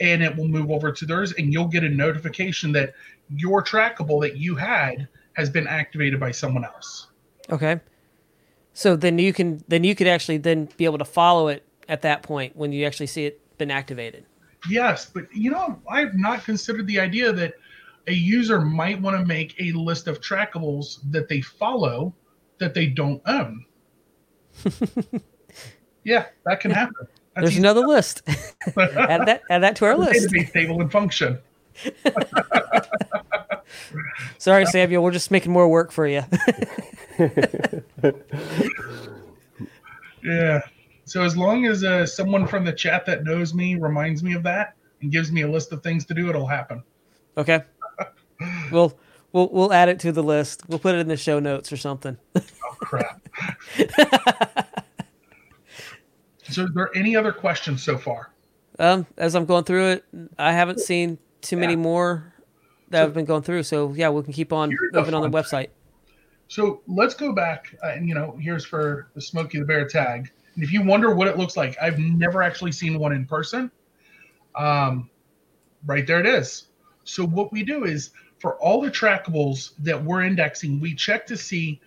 Speaker 4: and it will move over to theirs and you'll get a notification that your trackable that you had has been activated by someone else.
Speaker 3: Okay. So then you can then you could actually then be able to follow it at that point when you actually see it been activated.
Speaker 4: Yes, but you know, I've not considered the idea that a user might want to make a list of trackables that they follow that they don't own. yeah, that can happen.
Speaker 3: That's There's another list. add that add that to our list.
Speaker 4: Database table and function.
Speaker 3: Sorry, Samuel. We're just making more work for you.
Speaker 4: yeah. So as long as uh, someone from the chat that knows me reminds me of that and gives me a list of things to do, it'll happen.
Speaker 3: Okay we'll we'll we'll add it to the list. We'll put it in the show notes or something.
Speaker 4: oh crap. so, are there any other questions so far?
Speaker 3: Um, as I'm going through it, I haven't seen too many more that I've been going through. So yeah, we can keep on moving on the website.
Speaker 4: So let's go back, uh, and you know, here's for the Smokey the Bear tag. And if you wonder what it looks like, I've never actually seen one in person. Um, right there it is. So what we do is for all the trackables that we're indexing, we check to see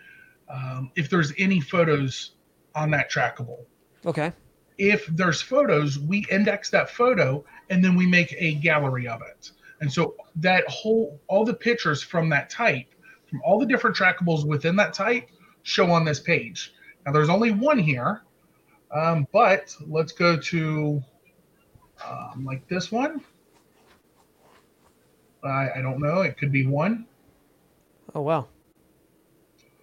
Speaker 4: um, if there's any photos on that trackable.
Speaker 3: Okay.
Speaker 4: If there's photos, we index that photo and then we make a gallery of it. And so that whole, all the pictures from that type, from all the different trackables within that type, show on this page. Now there's only one here, um, but let's go to um, like this one. I, I don't know. It could be one.
Speaker 3: Oh wow.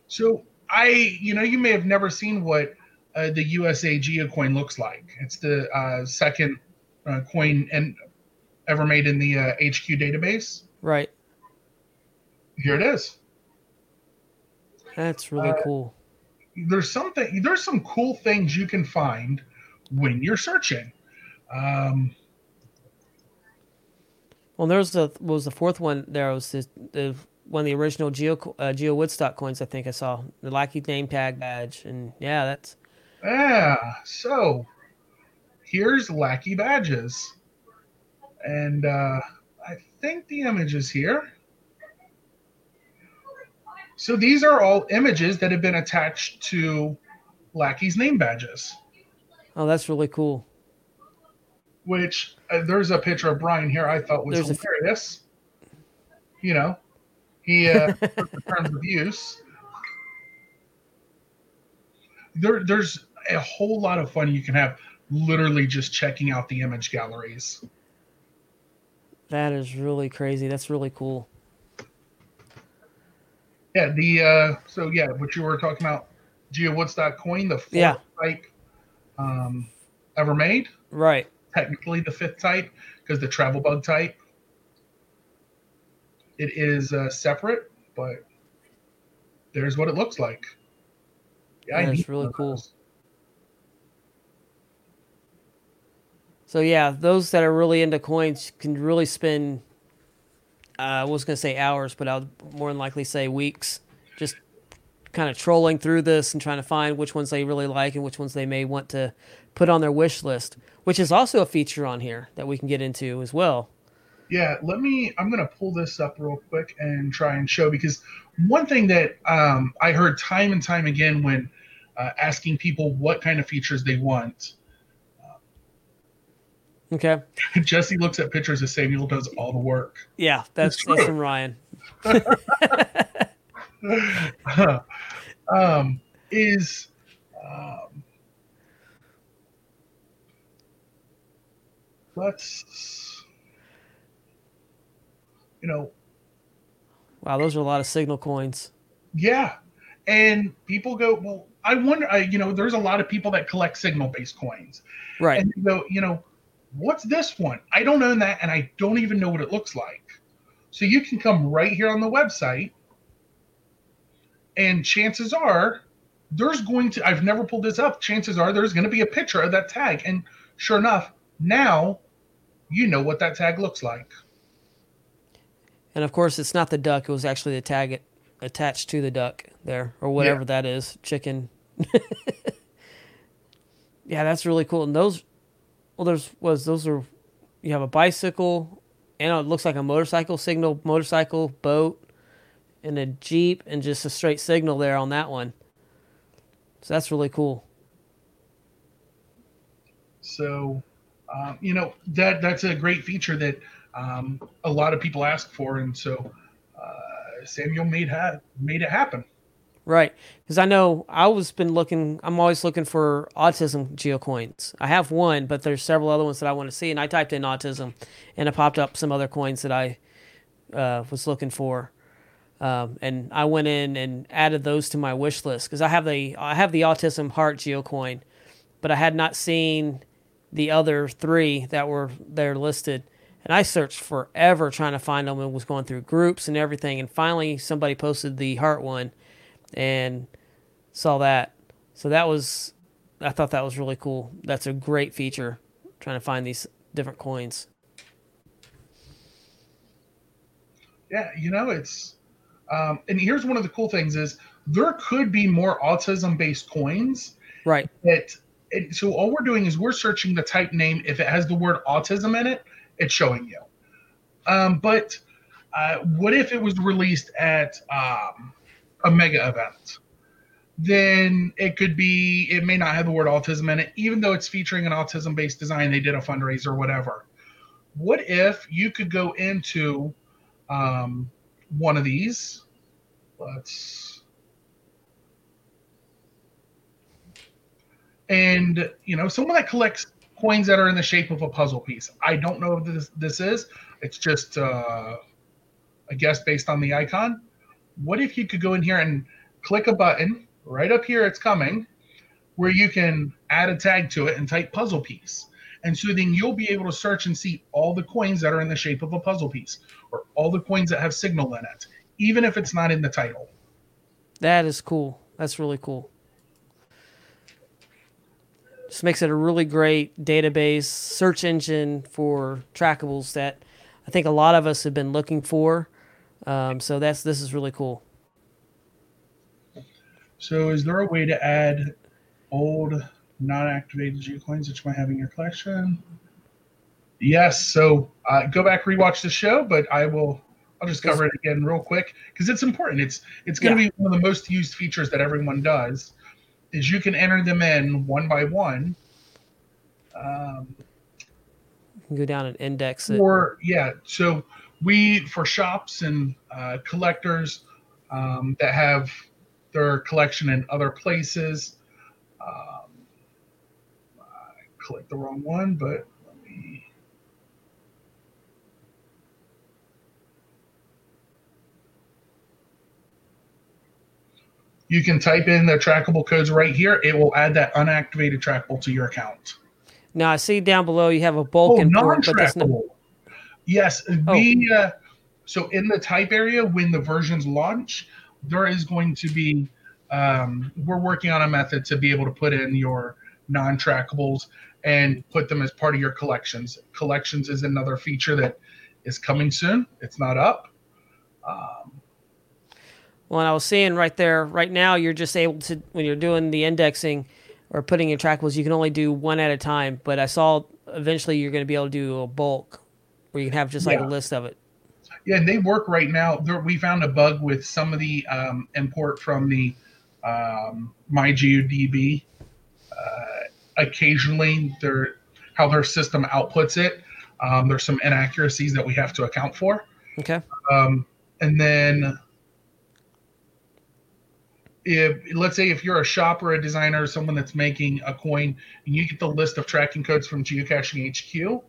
Speaker 4: So I, you know, you may have never seen what uh, the USA Geocoin looks like. It's the uh, second uh, coin and ever made in the HQ uh, database.
Speaker 3: Right.
Speaker 4: Here it is.
Speaker 3: That's really uh, cool.
Speaker 4: There's something. There's some cool things you can find when you're searching. Um,
Speaker 3: well, there was the was the fourth one. There was the, the one of the original Geo uh, Geo Woodstock coins. I think I saw the Lackey name tag badge, and yeah, that's
Speaker 4: yeah. So here's Lackey badges, and uh, I think the image is here. So these are all images that have been attached to Lackey's name badges.
Speaker 3: Oh, that's really cool
Speaker 4: which uh, there's a picture of Brian here I thought was there's hilarious. You know, he uh, the terms of use. There, there's a whole lot of fun you can have literally just checking out the image galleries.
Speaker 3: That is really crazy. That's really cool.
Speaker 4: Yeah, the uh so yeah, what you were talking about, GeoWoods.coin, coin, the fourth
Speaker 3: yeah.
Speaker 4: type um ever made.
Speaker 3: Right
Speaker 4: technically the fifth type. because the travel bug type. It is uh, separate, but there's what it looks like.
Speaker 3: Yeah,
Speaker 4: I
Speaker 3: That's really cool.
Speaker 4: those.
Speaker 3: So yeah, those that are really into coins can really spend. Uh, I was gonna say hours, but I'll more than likely say weeks, just kind of trolling through this and trying to find which ones they really like and which ones they may want to put on their wish list, which is also a feature on here that we can get into as well.
Speaker 4: Yeah, let me. I'm going to pull this up real quick and try and show because one thing that um, I heard time and time again when uh, asking people what kind of features they want,
Speaker 3: Okay.
Speaker 4: Jesse looks at pictures of Samuel does all the work.
Speaker 3: Yeah, that's that's from Ryan.
Speaker 4: um, is um, let's you know
Speaker 3: Wow, those are a lot of signal coins.
Speaker 4: Yeah. And people go, well, I wonder, I, you know, there's a lot of people that collect signal based coins.
Speaker 3: Right.
Speaker 4: And go, you know, what's this one? I don't own that and I don't even know what it looks like. So you can come right here on the website and chances are there's going to, I've never pulled this up, chances are there's going to be a picture of that tag. And sure enough, now you know what that tag looks like.
Speaker 3: And of course, it's not the duck. It was actually the tag attached to the duck there, or whatever
Speaker 4: Yeah.
Speaker 3: that is, chicken. yeah, that's really cool. And those, well, there's was those are, you have a bicycle, and it looks like a motorcycle signal, motorcycle, boat, and a jeep, and just a straight signal there on that one. So that's really cool.
Speaker 4: So, um, you know that that's a great feature that um, a lot of people ask for, and so uh, Samuel made ha- made it happen.
Speaker 3: Right, because I know I was been looking. I'm always looking for autism geocoins. I have one, but there's several other ones that I want to see. And I typed in autism, and it popped up some other coins that I uh, was looking for. Um, and I went in and added those to my wish list because I have the I have the autism heart geocoin, but I had not seen the other three that were there listed. And I searched forever trying to find them and was going through groups and everything. And finally, somebody posted the heart one and saw that. So that was, I thought that was really cool. That's a great feature, trying to find these different coins.
Speaker 4: Yeah, you know it's. Um, and here's one of the cool things is there could be more autism based coins
Speaker 3: Right.
Speaker 4: that. And so all we're doing is we're searching the type name. If it has the word autism in it, it's showing you. Um, but uh, what if it was released at um, a mega event? Then it could be, it may not have the word autism in it, even though it's featuring an autism based design. They did a fundraiser or whatever. What if you could go into um, one of these? Let's. And, you know, someone that collects coins that are in the shape of a puzzle piece. I don't know if this, this is. It's just, uh, I guess, based on the icon. What if you could go in here and click a button right up here? It's coming, where you can add a tag to it and type puzzle piece. And so then you'll be able to search and see all the coins that are in the shape of a puzzle piece or all the coins that have signal in it, even if it's not in the title.
Speaker 3: That is cool. That's really cool. Just makes it a really great database search engine for trackables that I think a lot of us have been looking for. Um, so that's this is really cool.
Speaker 4: So, is there a way to add old non-activated G coins that you might have in your collection? Yes. So, uh, go back rewatch the show, but I will. I'll just cover it again real quick because it's important. It's it's going to
Speaker 3: Yeah.
Speaker 4: be one of the most used features that everyone does. Is you can enter them in one by one. Um,
Speaker 3: You can go down and index it.
Speaker 4: or yeah so we for shops and uh, collectors um, that have their collection in other places. Um, i clicked the wrong one but let me you can type in the trackable codes right here. It will add that unactivated trackable to your account.
Speaker 3: Now I see down below you have a
Speaker 4: oh
Speaker 3: bulk import, but no
Speaker 4: non-trackable Yes, we. Uh, so in the type area, when the versions launch, there is going to be. Um, we're working on a method to be able to put in your non-trackables and put them as part of your collections. Collections is another feature that is coming soon. It's not up. Um,
Speaker 3: well, I was seeing right there, right now, you're just able to when you're doing the indexing or putting in trackables, you can only do one at a time. But I saw eventually you're going to be able to do a bulk where you can have just like yeah. a list of it.
Speaker 4: Yeah, and they work right now. There, we found a bug with some of the um, import from the um, MyGeoDB. Uh, occasionally, their how their system outputs it. Um, there's some inaccuracies that we have to account for.
Speaker 3: Okay.
Speaker 4: Um, and then if let's say if you're a shop or a designer or someone that's making a coin and you get the list of tracking codes from geocaching hq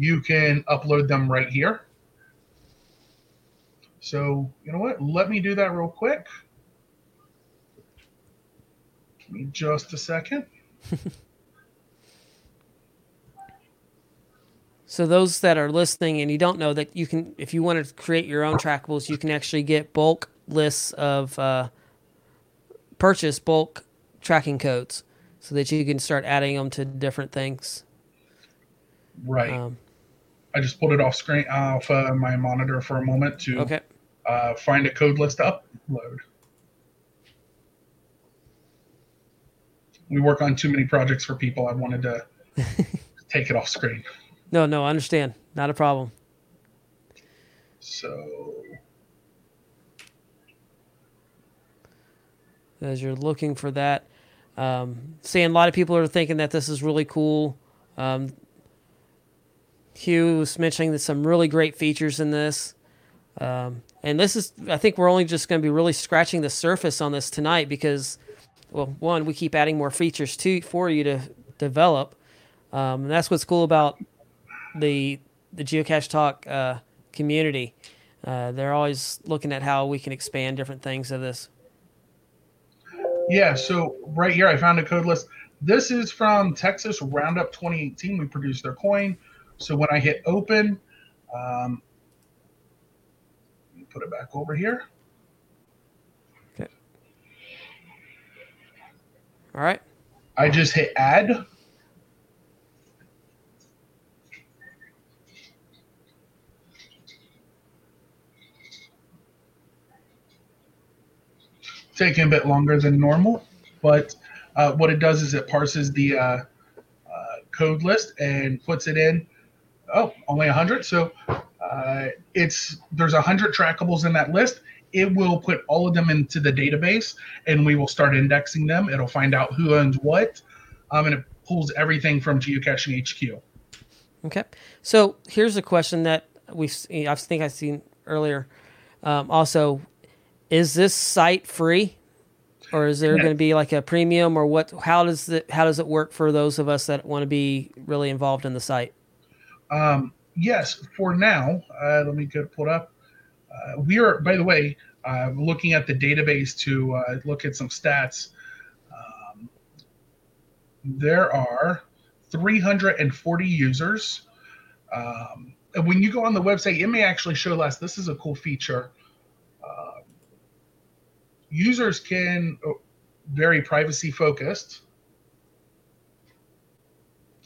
Speaker 4: you can upload them right here so you know what let me do that real quick give me just a second
Speaker 3: so those that are listening and you don't know that you can if you want to create your own trackables you can actually get bulk lists of uh, purchase bulk tracking codes so that you can start adding them to different things.
Speaker 4: Right. Um, I just pulled it off screen off uh, my monitor for a moment to
Speaker 3: okay.
Speaker 4: uh, find a code list to upload. We work on too many projects for people. I wanted to take it off screen.
Speaker 3: No, no, I understand. Not a problem.
Speaker 4: So
Speaker 3: as you're looking for that. Um, seeing a lot of people are thinking that this is really cool. Um, Hugh was mentioning some really great features in this. Um, and this is, I think we're only just going to be really scratching the surface on this tonight because, well, one, we keep adding more features to for you to develop. Um, and that's what's cool about the the Geocache Talk uh, community. Uh, they're always looking at how we can expand different things of this.
Speaker 4: Yeah, so right here I found a code list. This is from Texas Roundup 2018. We produced their coin. So when I hit open, um, put it back over here.
Speaker 3: Okay. All right.
Speaker 4: I just hit add. taking a bit longer than normal, but uh, what it does is it parses the uh, uh, code list and puts it in. Oh, only 100. So uh, it's there's 100 trackables in that list. It will put all of them into the database, and we will start indexing them. It'll find out who owns what, um, and it pulls everything from geocaching HQ.
Speaker 3: Okay. So here's a question that we I think I've seen earlier. Um, also, is this site free, or is there yeah. going to be like a premium, or what? How does it how does it work for those of us that want to be really involved in the site?
Speaker 4: Um, yes, for now. Uh, let me get pulled up. Uh, we are, by the way, uh, looking at the database to uh, look at some stats. Um, there are 340 users. Um, when you go on the website, it may actually show less. This is a cool feature users can oh, very privacy focused.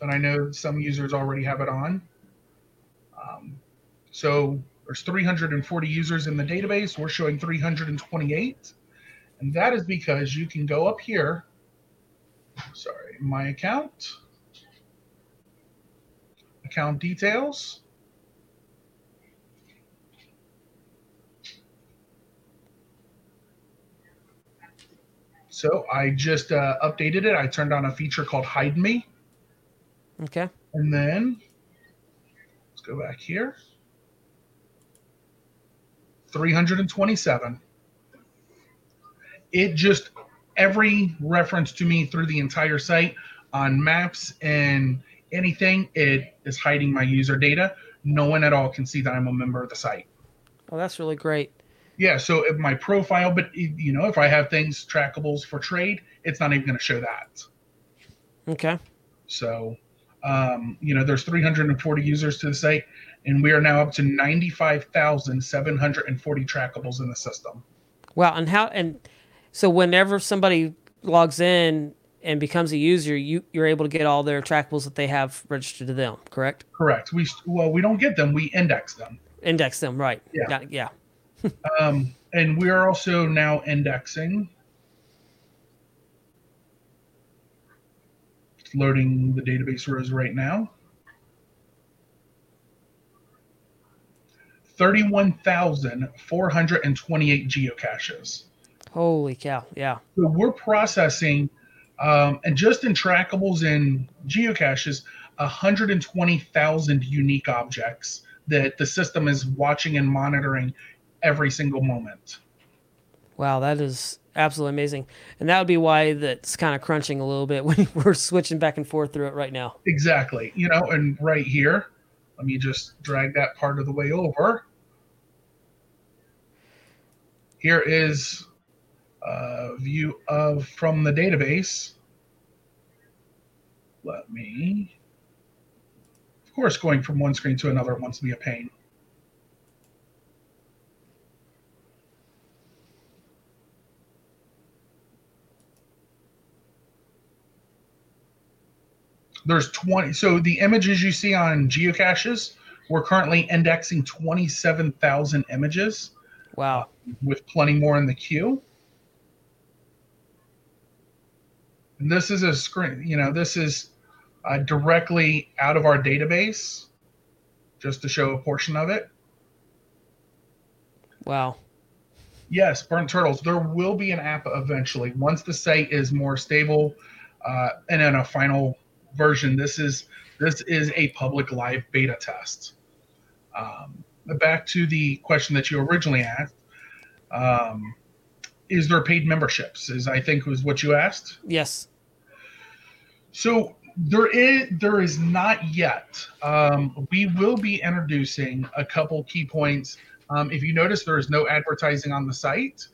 Speaker 4: And I know some users already have it on. Um, so there's 340 users in the database. We're showing 328. And that is because you can go up here. Sorry, my account. Account details. So I just uh, updated it. I turned on a feature called Hide Me.
Speaker 3: Okay.
Speaker 4: And then go back here. 327. It just every reference to me through the entire site on maps and anything, it is hiding my user data. No one at all can see that I'm a member of the site.
Speaker 3: Oh, that's really great
Speaker 4: yeah so if my profile but you know if i have things trackables for trade it's not even going to show that
Speaker 3: okay
Speaker 4: so Um, you know, there's 340 users to the site, and we are now up to 95,740 trackables in the system.
Speaker 3: Wow, and how and so whenever somebody logs in and becomes a user, you you're able to get all their trackables that they have registered to them, correct?
Speaker 4: Correct. We well, we don't get them; we index them.
Speaker 3: Index them, right?
Speaker 4: Yeah.
Speaker 3: Got- yeah.
Speaker 4: Um, and we are also now indexing. It's loading the database rows right now. 31,428 geocaches.
Speaker 3: Holy cow! Yeah.
Speaker 4: So we're processing, um, and just in trackables and geocaches, 120,000 unique objects that the system is watching and monitoring every single moment.
Speaker 3: Wow, that is absolutely amazing. And that would be why that's kind of crunching a little bit when we're switching back and forth through it right now.
Speaker 4: Exactly. You know, and right here, let me just drag that part of the way over. Here is a view of from the database. Let me, of course, going from one screen to another wants to be a pain. There's 20 so the images you see on geocaches we're currently indexing 27000 images
Speaker 3: Wow.
Speaker 4: with plenty more in the queue and this is a screen you know this is uh, directly out of our database just to show a portion of it
Speaker 3: Wow.
Speaker 4: Yes, Burnt Turtles. There will be an app eventually once the site is more stable uh, and in a final version. This is this is a public live beta test. Um, back to the question that you originally asked: um, Is there paid memberships? Is I think was what you asked.
Speaker 3: Yes.
Speaker 4: So there is there is not yet. Um, we will be introducing a couple key points. Um, if you notice, there is no advertising on the site.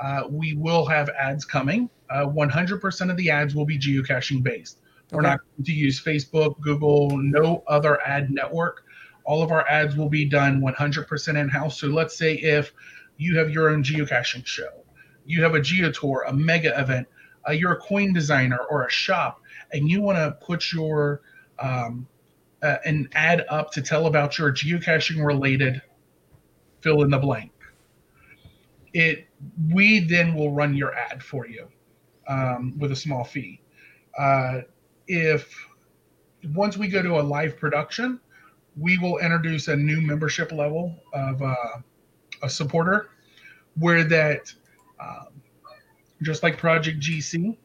Speaker 4: Uh, we will have ads coming. Uh, 100% of the ads will be geocaching based. We're
Speaker 3: Okay.
Speaker 4: not going to use Facebook, Google, no other ad network. All of our ads will be done 100% in house. So let's say if you have your own geocaching show, you have a geotour, a mega event, uh, you're a coin designer or a shop, and you want to put your um, uh, an ad up to tell about your geocaching related fill in the blank. It we then will run your ad for you um, with a small fee. Uh, if once we go to a live production, we will introduce a new membership level of uh, a supporter, where that um, just like Project GC,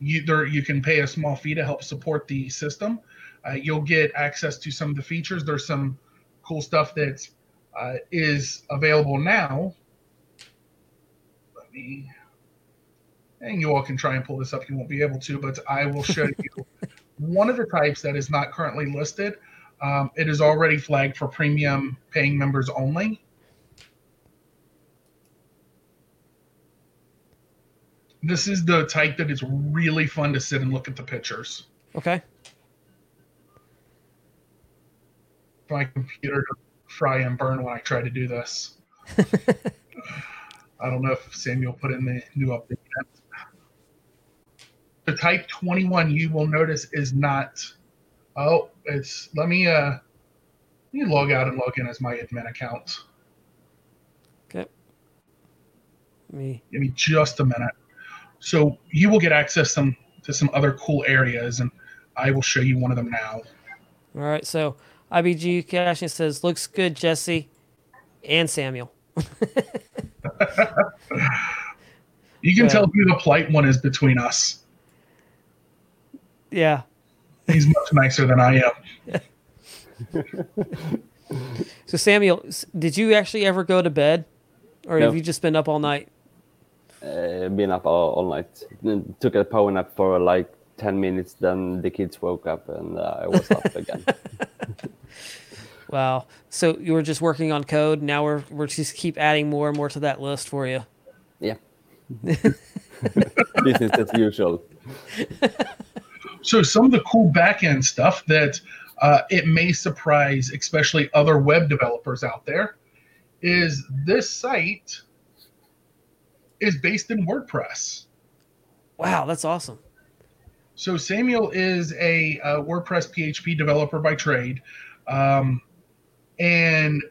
Speaker 4: you there you can pay a small fee to help support the system. Uh, you'll get access to some of the features. There's some cool stuff that uh, is available now. Let me, and you all can try and pull this up. You won't be able to, but I will show you one of the types that is not currently listed. Um, it is already flagged for premium paying members only. This is the type that is really fun to sit and look at the pictures.
Speaker 3: Okay.
Speaker 4: My computer fry and burn when I try to do this. I don't know if Samuel put in the new update yet. The type 21 you will notice is not. Oh, it's. Let me uh, let me log out and log in as my admin account.
Speaker 3: Okay. Me.
Speaker 4: Give me just a minute. So you will get access some to some other cool areas, and I will show you one of them now.
Speaker 3: All right. So IBG caching says looks good, Jesse and Samuel.
Speaker 4: You can
Speaker 3: Yeah.
Speaker 4: tell who the polite one is between us.
Speaker 3: Yeah.
Speaker 4: He's much nicer than I am.
Speaker 3: So Samuel, did you actually ever go to bed, or
Speaker 5: No.
Speaker 3: have you just been up all night?
Speaker 5: Uh, been up all, all night. Took a power nap for like 10 minutes. Then the kids woke up and uh, I was up again.
Speaker 3: Wow. So you were just working on code. Now we're we're just keep adding more and more to that list for you.
Speaker 5: Yeah. Business as usual.
Speaker 4: So some of the cool backend stuff that uh, it may surprise, especially other web developers out there, is this site is based in WordPress.
Speaker 3: Wow, that's awesome.
Speaker 4: So Samuel is a, a WordPress PHP developer by trade, um, and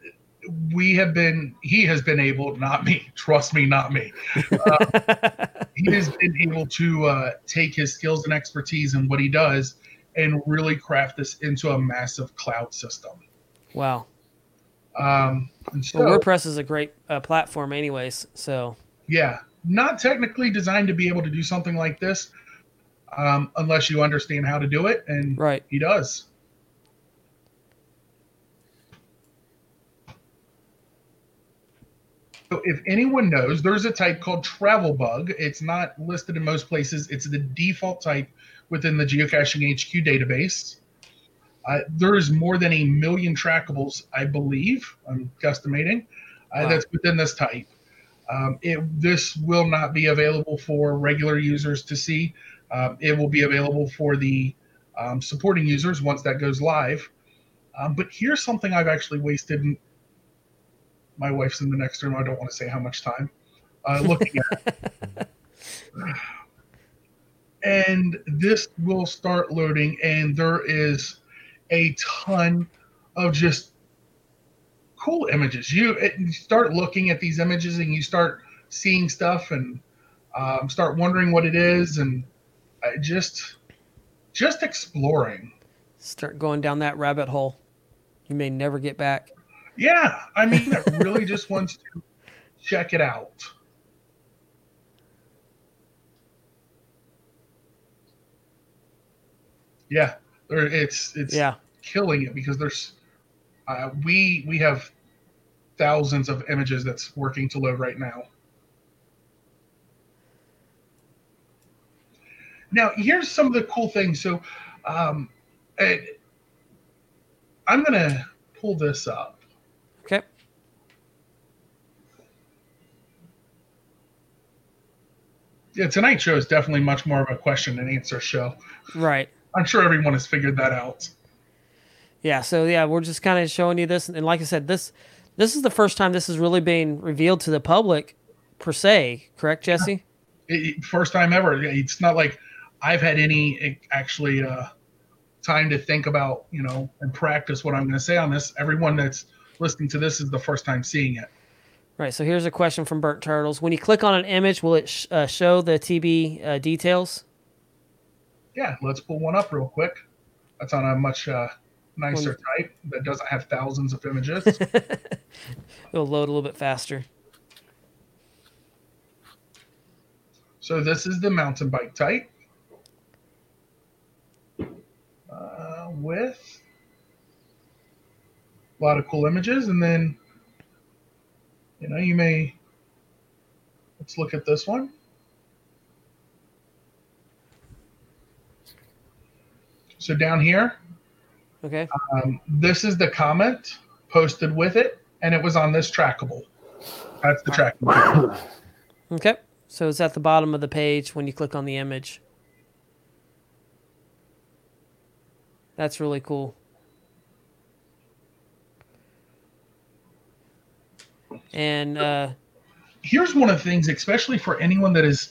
Speaker 4: we have been. He has been able, not me. Trust me, not me. Uh, he has been able to uh, take his skills and expertise and what he does and really craft this into a massive cloud system.
Speaker 3: Wow.
Speaker 4: Um, so,
Speaker 3: Well, WordPress is a great uh, platform, anyways. So
Speaker 4: yeah, not technically designed to be able to do something like this, um, unless you understand how to do it, and
Speaker 3: right.
Speaker 4: he does. So if anyone knows, there's a type called travel bug. It's not listed in most places. It's the default type within the geocaching HQ database. Uh, there is more than a million trackables, I believe. I'm guesstimating. Uh,
Speaker 3: Wow.
Speaker 4: That's within this type. Um, it, this will not be available for regular users to see. Um, it will be available for the um, supporting users once that goes live. Um, but here's something I've actually wasted. My wife's in the next room. I don't want to say how much time uh, looking at. and this will start loading, and there is a ton of just cool images. You, it, you start looking at these images, and you start seeing stuff, and um, start wondering what it is, and I just, just exploring.
Speaker 3: Start going down that rabbit hole. You may never get back.
Speaker 4: Yeah, I mean, it really just wants to check it out. Yeah, it's it's
Speaker 3: Yeah.
Speaker 4: killing it because there's uh, we we have thousands of images that's working to load right now. Now, here's some of the cool things. So, um, it, I'm gonna pull this up. Yeah, tonight's show is definitely much more of a question and answer show.
Speaker 3: Right.
Speaker 4: I'm sure everyone has figured that out.
Speaker 3: Yeah. So yeah, we're just kind of showing you this, and like I said, this this is the first time this is really being revealed to the public, per se. Correct, Jesse?
Speaker 4: It, it- first time ever. It's not like I've had any eh, actually uh, time to think about, you know, and practice what I'm going to say on this. Everyone that's listening to this is the first time seeing it.
Speaker 3: Right. So here's a question from Burnt Turtles. When you click on an image, will it sh- uh, show the TB uh, details?
Speaker 4: Yeah, let's pull one up real quick. That's on a much uh, nicer type that doesn't have thousands of images.
Speaker 3: It'll load a little bit faster.
Speaker 4: So this is the mountain bike type uh, with a lot of cool images, and then you know you may let's look at this one. So down here,
Speaker 3: Okay.
Speaker 4: um, this is the comment posted with it, and it was on this trackable. That's the trackable.
Speaker 3: Okay. So it's at the bottom of the page when you click on the image. That's really cool. And uh,
Speaker 4: here's one of the things, especially for anyone that has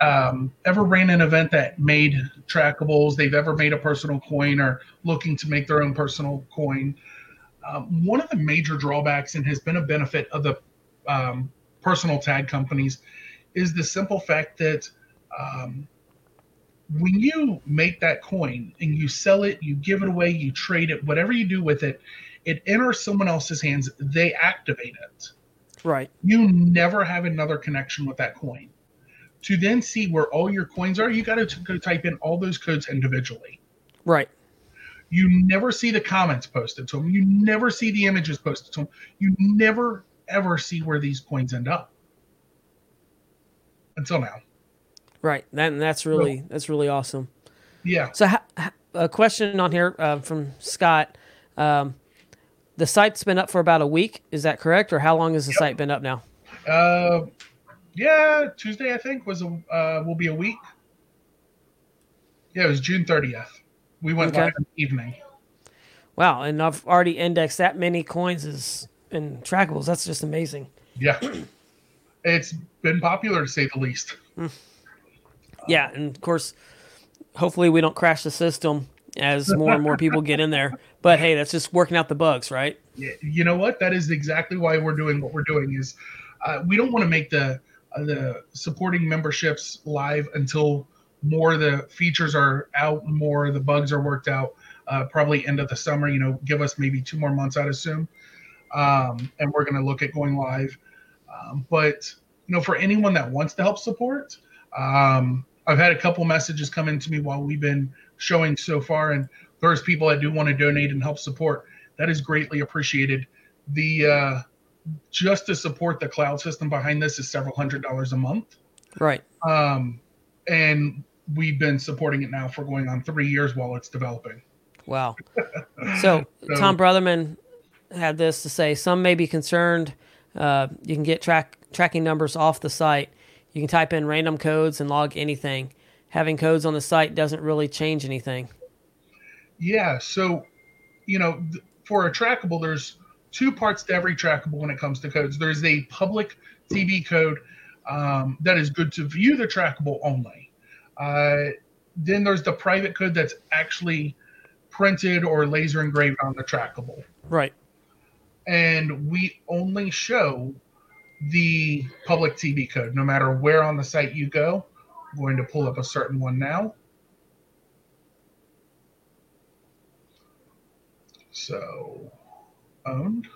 Speaker 4: um, ever ran an event that made trackables, they've ever made a personal coin or looking to make their own personal coin. Um, one of the major drawbacks and has been a benefit of the um, personal tag companies is the simple fact that um, when you make that coin and you sell it, you give it away, you trade it, whatever you do with it, it enters someone else's hands. They activate it
Speaker 3: right.
Speaker 4: you never have another connection with that coin. To then see where all your coins are, you got to go type in all those codes individually.
Speaker 3: Right.
Speaker 4: You never see the comments posted to them. You never see the images posted to them. You never ever see where these coins end up until now.
Speaker 3: Right. That, and that's really that's really awesome.
Speaker 4: Yeah.
Speaker 3: So, ha- ha- a question on here uh, from Scott. Um, the site's been up for about a week. Is that correct, or how long has the site been up now?
Speaker 4: Uh, yeah. Tuesday, I think, was a uh, will be a week. Yeah, it was June 30th. We went
Speaker 3: Okay.
Speaker 4: live in the evening.
Speaker 3: Wow, and I've already indexed that many coins is in trackables. That's just amazing.
Speaker 4: Yeah. It's been popular to say the least.
Speaker 3: Yeah, and of course, hopefully we don't crash the system as more and more people get in there. But hey, that's just working out the bugs, right?
Speaker 4: You know what? That is exactly why we're doing what we're doing. Is uh, we don't want to make the uh, the supporting memberships live until more of the features are out, more the bugs are worked out. Uh, probably end of the summer. You know, give us maybe two more months, I'd assume. Um, and we're going to look at going live. Um, but you know, for anyone that wants to help support, um, I've had a couple messages come in to me while we've been showing so far, and there's people that do want to donate and help support. That is greatly appreciated. The uh, just to support the cloud system behind this is several hundred dollars a month,
Speaker 3: Right.
Speaker 4: um, and we've been supporting it now for going on three years while it's developing.
Speaker 3: Wow. So
Speaker 4: So-
Speaker 3: Tom Brotherman had this to say: some may be concerned. Uh, you can get track tracking numbers off the site. You can type in random codes and log anything. Having codes on the site doesn't really change anything.
Speaker 4: Yeah. So, you know, for a trackable, there's two parts to every trackable when it comes to codes. There's a public TB code um, that is good to view the trackable only. Uh, then there's the private code that's actually printed or laser engraved on the trackable.
Speaker 3: Right.
Speaker 4: And we only show the public TB code no matter where on the site you go. I'm going to pull up a certain one now. So, owned.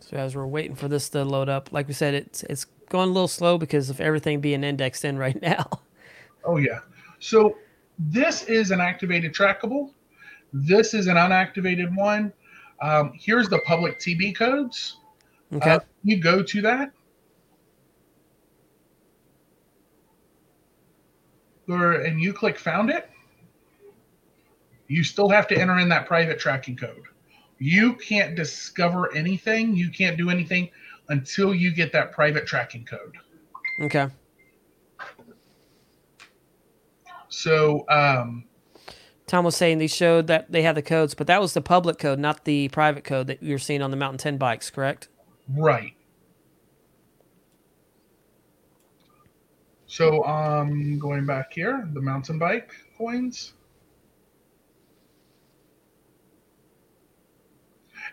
Speaker 3: So as we're waiting for this to load up, like we said, it's it's going a little slow because of everything being indexed in right now.
Speaker 4: Oh yeah. So this is an activated trackable. This is an unactivated one. Um, here's the public TB codes.
Speaker 3: Okay.
Speaker 4: Uh, you go to that. Or, and you click found it. You still have to enter in that private tracking code. You can't discover anything. You can't do anything until you get that private tracking code.
Speaker 3: okay.
Speaker 4: So, um,
Speaker 3: Tom was saying they showed that they had the codes, but that was the public code, not the private code that you're seeing on the Mountain 10 bikes, correct?
Speaker 4: Right. So um going back here, the mountain bike coins.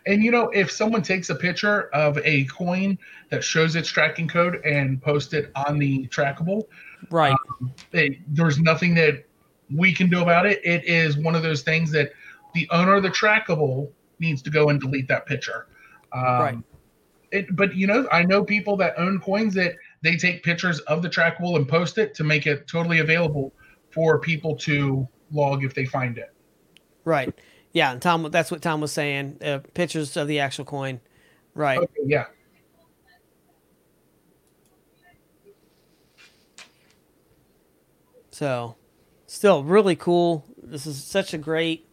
Speaker 4: And you know, if someone takes a picture of a coin that shows its tracking code and post it on the trackable,
Speaker 3: Right.
Speaker 4: it, there's nothing that we can do about it. It is one of those things that the owner of the trackable needs to go and delete that picture. Um,
Speaker 3: Right.
Speaker 4: It, but you know, I know people that own coins that they take pictures of the trackable and post it to make it totally available for people to log if they find it.
Speaker 3: Right. Yeah, and Tom that's what Tom was saying, uh, pictures of the actual coin. Right.
Speaker 4: Okay, yeah.
Speaker 3: So, still really cool. This is such a great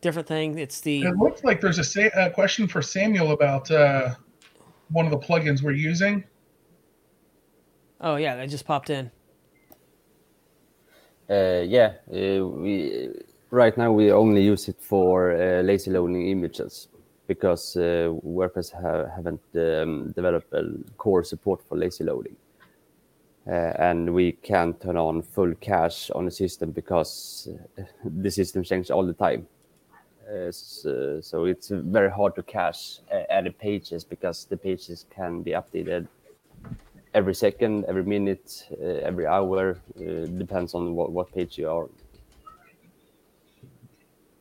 Speaker 3: different thing. It's the
Speaker 4: It looks like there's a, sa- a question for Samuel about uh, one of the plugins we're using.
Speaker 3: Oh yeah, that just popped in.
Speaker 5: Uh, yeah, uh, we right now we only use it for uh, lazy loading images because uh, WordPress ha- haven't um, developed a core support for lazy loading, and we can't turn on full cache on the system because uh, the system changes all the time. Uh, so, so it's very hard to cache uh, added pages because the pages can be updated every second, every minute, uh, every hour. Uh, depends on what, what page you are.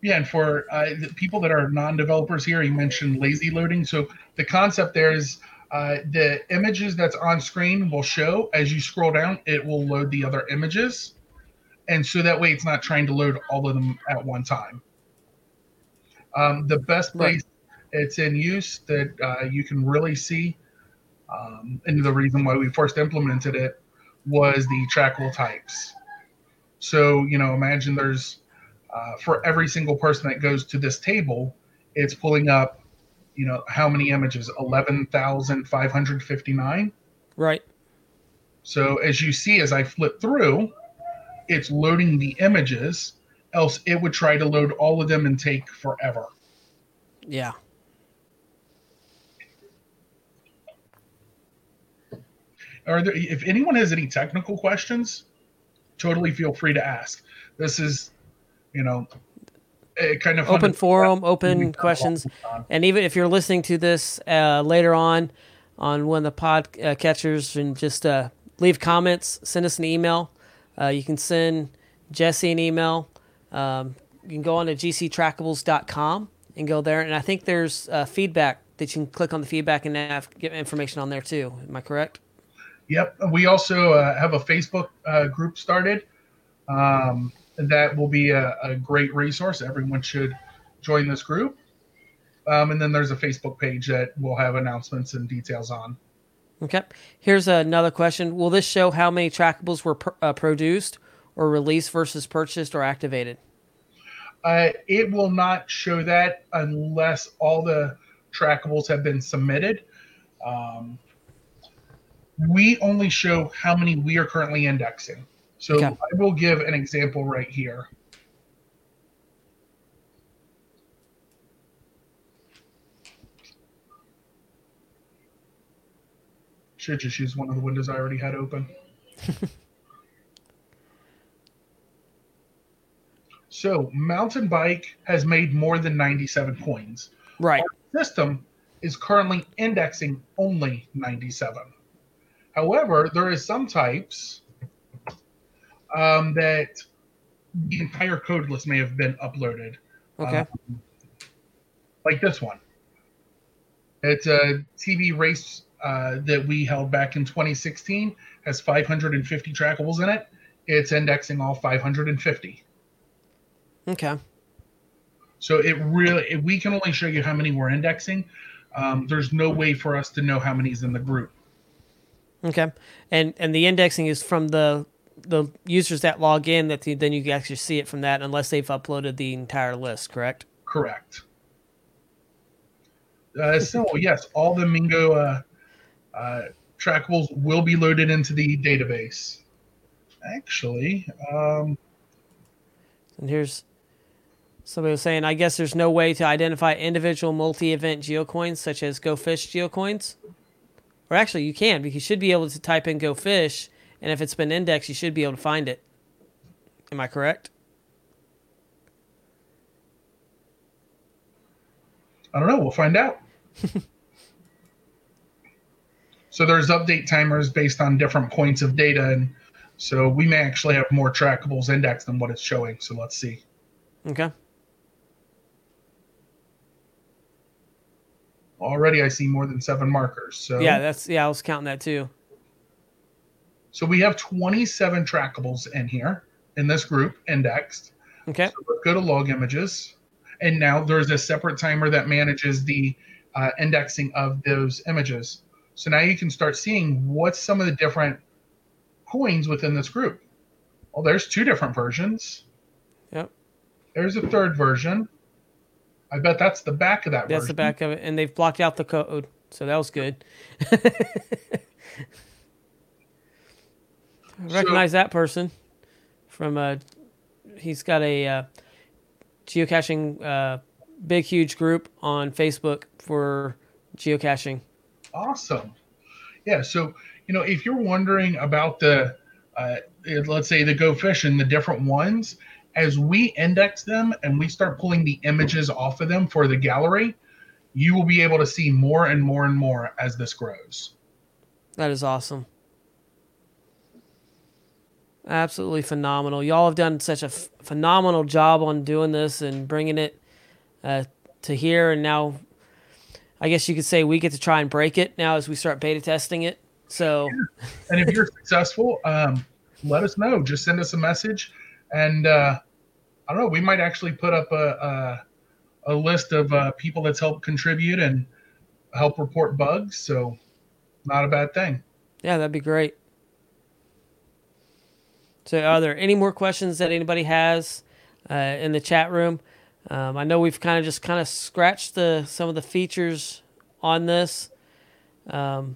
Speaker 4: Yeah, and for uh, people that are non-developers here, you mentioned lazy loading. So the concept there is uh, the images that's on screen will show as you scroll down. It will load the other images, and so that way it's not trying to load all of them at one time. Um, the best
Speaker 3: Right.
Speaker 4: place it's in use that uh, you can really see, um, and the reason why we first implemented it was the trackable types. So you know, imagine there's uh, for every single person that goes to this table, it's pulling up you know, how many images? 11,559.
Speaker 3: Right.
Speaker 4: So as you see, as I flip through, it's loading the images, else it would try to load all of them and take forever.
Speaker 3: Yeah.
Speaker 4: Are there, if anyone has any technical questions, totally feel free to ask. This is, you know, a kind of
Speaker 3: Open forum,
Speaker 4: We
Speaker 3: open questions. And even if you're listening to this uh, later on on one of the pod uh, catchers and just uh, leave comments, send us an email. Uh, you can send Jesse an email. Um, you can go on to gctrackables.com and go there. And I think there's uh, feedback that you can click on the feedback and have, get information on there too. Am I correct?
Speaker 4: Yep. We also uh, have a Facebook uh, group started. Um, that will be a, a great resource. Everyone should join this group. Um, and then there's a Facebook page that we'll have announcements and details on.
Speaker 3: Okay. Here's another question. Will this show how many trackables were pr- uh, produced or released versus purchased or activated?
Speaker 4: Uh, it will not show that unless all the trackables have been submitted. Um, we only show how many we are currently indexing. So
Speaker 3: Okay.
Speaker 4: I will give an example right here. Should just use one of the windows I already had open. so mountain bike has made more than 97 coins
Speaker 3: Right.
Speaker 4: system is currently indexing only 97. However, there is some types um, that the entire code list may have been uploaded,
Speaker 3: Okay.
Speaker 4: Um, like this one. It's a TB race uh, that we held back in 2016, has 550 trackables in it. It's indexing all 550.
Speaker 3: okay.
Speaker 4: So it really, we can only show you how many we're indexing. Um, there's no way for us to know how many's in the group.
Speaker 3: Okay, and and the indexing is from the the users that log in. That the, then you can actually see it from that, unless they've uploaded the entire list. Correct.
Speaker 4: Correct. Uh, so yes, all the Mingo uh, uh, trackables will be loaded into the database. Actually, um,
Speaker 3: And here's somebody was saying, I guess there's no way to identify individual multi-event geocoins such as Go Fish geocoins. Or actually, you can because you should be able to type in Go Fish, and if it's been indexed, you should be able to find it. Am I correct?
Speaker 4: I don't know. We'll find out. so there's update timers based on different points of data, and so we may actually have more trackables indexed than what it's showing. So let's see.
Speaker 3: Okay.
Speaker 4: Already, I see more than seven markers. So
Speaker 3: Yeah, that's yeah. I was counting that too.
Speaker 4: So we have 27 trackables in here in this group indexed.
Speaker 3: Okay.
Speaker 4: So let's go to log images. And now there's a separate timer that manages the uh, indexing of those images. So now you can start seeing what's some of the different coins within this group. Well, there's two different versions.
Speaker 3: Yep.
Speaker 4: There's a third version. I bet that's the back of that version.
Speaker 3: That's the back of it, and they've blocked out the code, so that was good. I recognize that person from uh he's got a uh, geocaching uh, big huge group on Facebook for geocaching.
Speaker 4: Awesome. Yeah. So, you know, if you're wondering about the, uh, let's say the Go Fish and the different ones, as we index them and we start pulling the images off of them for the gallery, you will be able to see more and more and more as this grows.
Speaker 3: That is awesome. Absolutely phenomenal. Y'all have done such a f- phenomenal job on doing this and bringing it uh, to here. And now, I guess you could say we get to try and break it now as we start beta testing it. So,
Speaker 4: And if you're successful, um, let us know. Just send us a message, and uh, I don't know. We might actually put up a a, a list of uh, people that's helped contribute and help report bugs. So, not a bad thing.
Speaker 3: yeah, that'd be great. So, are there any more questions that anybody has uh, in the chat room? Um, I know we've kind of just kind of scratched the some of the features on this. Um,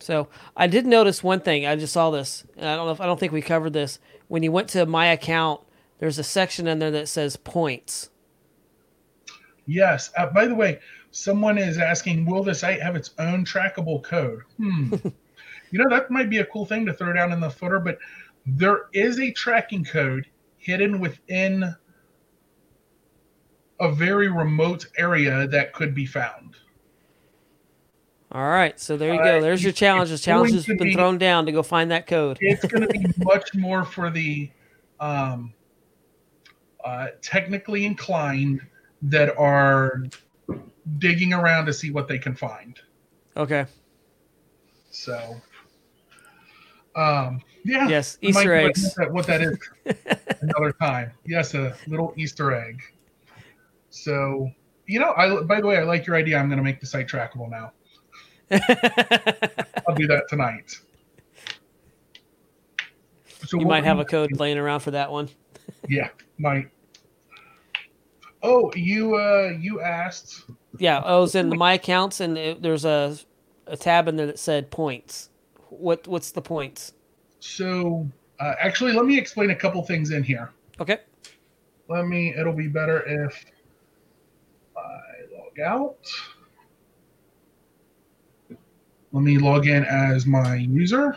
Speaker 3: so I did notice one thing. I just saw this. I don't know if I don't think we covered this. When you went to my account, there's a section in there that says points.
Speaker 4: Yes. Uh, by the way, someone is asking, will the site have its own trackable code? Hmm. you know, that might be a cool thing to throw down in the footer, but there is a tracking code hidden within a very remote area that could be found.
Speaker 3: All right, so there you
Speaker 4: Uh,
Speaker 3: go. There's your challenge. The
Speaker 4: it's
Speaker 3: challenge has been
Speaker 4: be-
Speaker 3: thrown down to go find that code.
Speaker 4: It's going to be much more for the um, uh, technically inclined that are digging around to see what they can find.
Speaker 3: Okay.
Speaker 4: So, um, yeah.
Speaker 3: Yes, Easter
Speaker 4: look
Speaker 3: eggs.
Speaker 4: at What that is another time. Yes, a little Easter egg. So, you know, I by the way, I like your idea. I'm going to make the site trackable now. I'll do that tonight. So
Speaker 3: you might have a code laying around for that one.
Speaker 4: Yeah, might. Oh, you uh you asked.
Speaker 3: Yeah, I was in my accounts, and it, there's a a tab in there that said points. What what's the points?
Speaker 4: So uh, actually, let me explain a couple things in here.
Speaker 3: Okay.
Speaker 4: Let me. It'll be better if I log out. Let me log in as my user.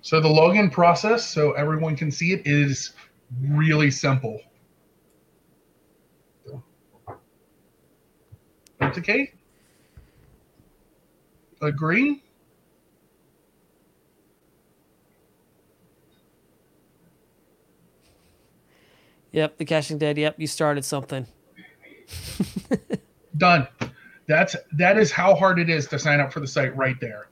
Speaker 4: So the login process, so everyone can see it, is really simple. Authenticate. Agree.
Speaker 3: Yep, the caching dead. Yep, you started something.
Speaker 4: Done. That's that is how hard it is to sign up for the site right there.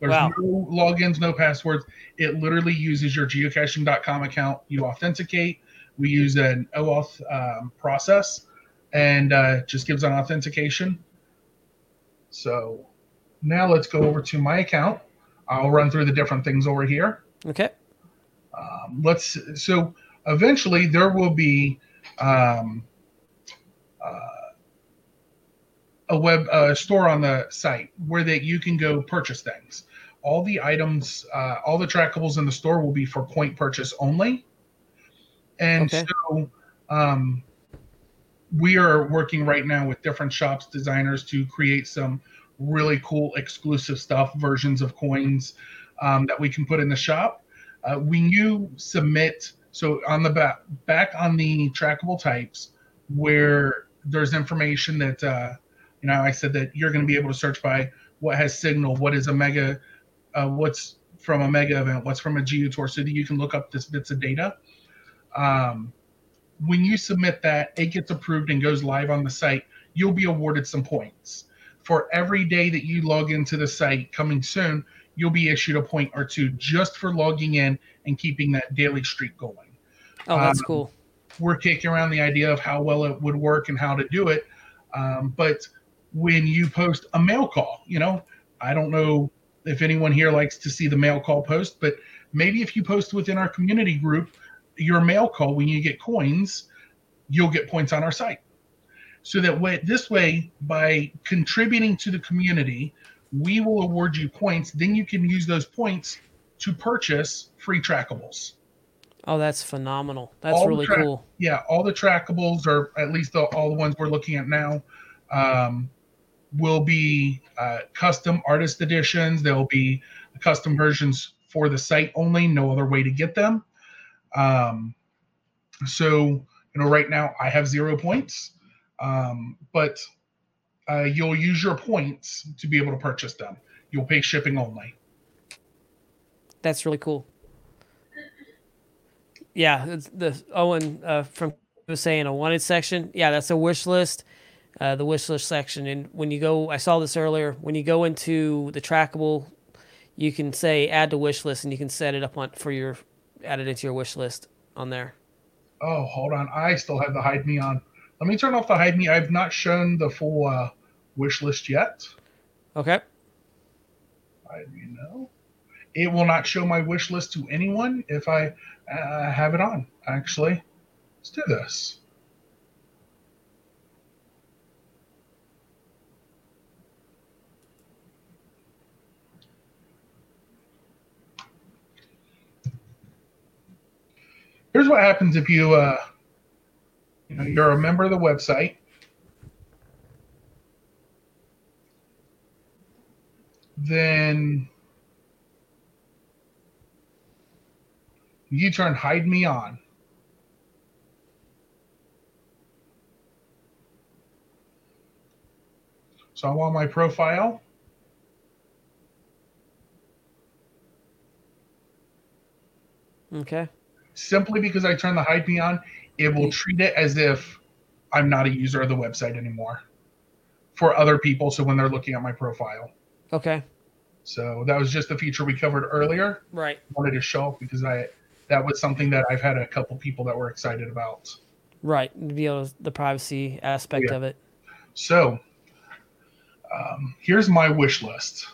Speaker 4: There's
Speaker 3: Wow.
Speaker 4: no logins, no passwords. It literally uses your geocaching.com account. You authenticate. We use an OAuth um, process and uh, just gives an authentication. So now let's go over to my account. I'll run through the different things over here.
Speaker 3: Okay.
Speaker 4: Um, let's so eventually there will be um, uh, a web uh, store on the site where that you can go purchase things. All the items, uh, all the trackables in the store will be for point purchase only. And
Speaker 3: Okay.
Speaker 4: so um, we are working right now with different shops, designers to create some really cool exclusive stuff, versions of coins um, that we can put in the shop. Uh, when you submit, so on the back, back on the trackable types, where there's information that, uh, you know, I said that you're going to be able to search by what has signal, what is a mega, uh, what's from a mega event, what's from a geotour, so that you can look up this bits of data. Um, when you submit that, it gets approved and goes live on the site. You'll be awarded some points for every day that you log into the site. Coming soon, you'll be issued a point or two just for logging in and keeping that daily streak going
Speaker 3: Oh, that's
Speaker 4: Um,
Speaker 3: cool.
Speaker 4: we're kicking around the idea of how well it would work and how to do it. Um, but when you post a mail call, you know, I don't know if anyone here likes to see the mail call post, but maybe if you post within our community group, your mail call, when you get coins, you'll get points on our site. So that way, this way, by contributing to the community, we will award you points. Then you can use those points to purchase free trackables.
Speaker 3: Oh, that's phenomenal. That's
Speaker 4: all
Speaker 3: really
Speaker 4: track-
Speaker 3: cool.
Speaker 4: yeah, all the trackables, or at least the, all the ones we're looking at now, um, will be uh, custom artist editions. There will be custom versions for the site only, no other way to get them. Um, so, you know, right now I have zero points, um, but uh, you'll use your points to be able to purchase them. You'll pay shipping only.
Speaker 3: That's really cool. Yeah, it's the Owen uh, from was saying a wanted section. Yeah, that's a wish list. Uh, the wish list section, and when you go, I saw this earlier. When you go into the trackable, you can say add to wish list, and you can set it up on for your add it into your wish list on there.
Speaker 4: Oh, hold on. I still have the hide me on. Let me turn off the hide me. I've not shown the full uh, wish list yet.
Speaker 3: Okay.
Speaker 4: Hide me no. it will not show my wish list to anyone if I uh, have it on. Actually, let's do this. Here's what happens if you, uh, you know, you're a member of the website. Then you turn hide me on. So I'm on my profile.
Speaker 3: Okay.
Speaker 4: Simply because I turn the hide me on, it will treat it as if I'm not a user of the website anymore for other people. So when they're looking at my profile.
Speaker 3: Okay.
Speaker 4: So that was just a feature we covered earlier.
Speaker 3: Right.
Speaker 4: wanted to show because I that was something that I've had a couple people that were excited about.
Speaker 3: Right. Be able to, the privacy aspect
Speaker 4: Yeah.
Speaker 3: of it.
Speaker 4: So um, here's my wish list.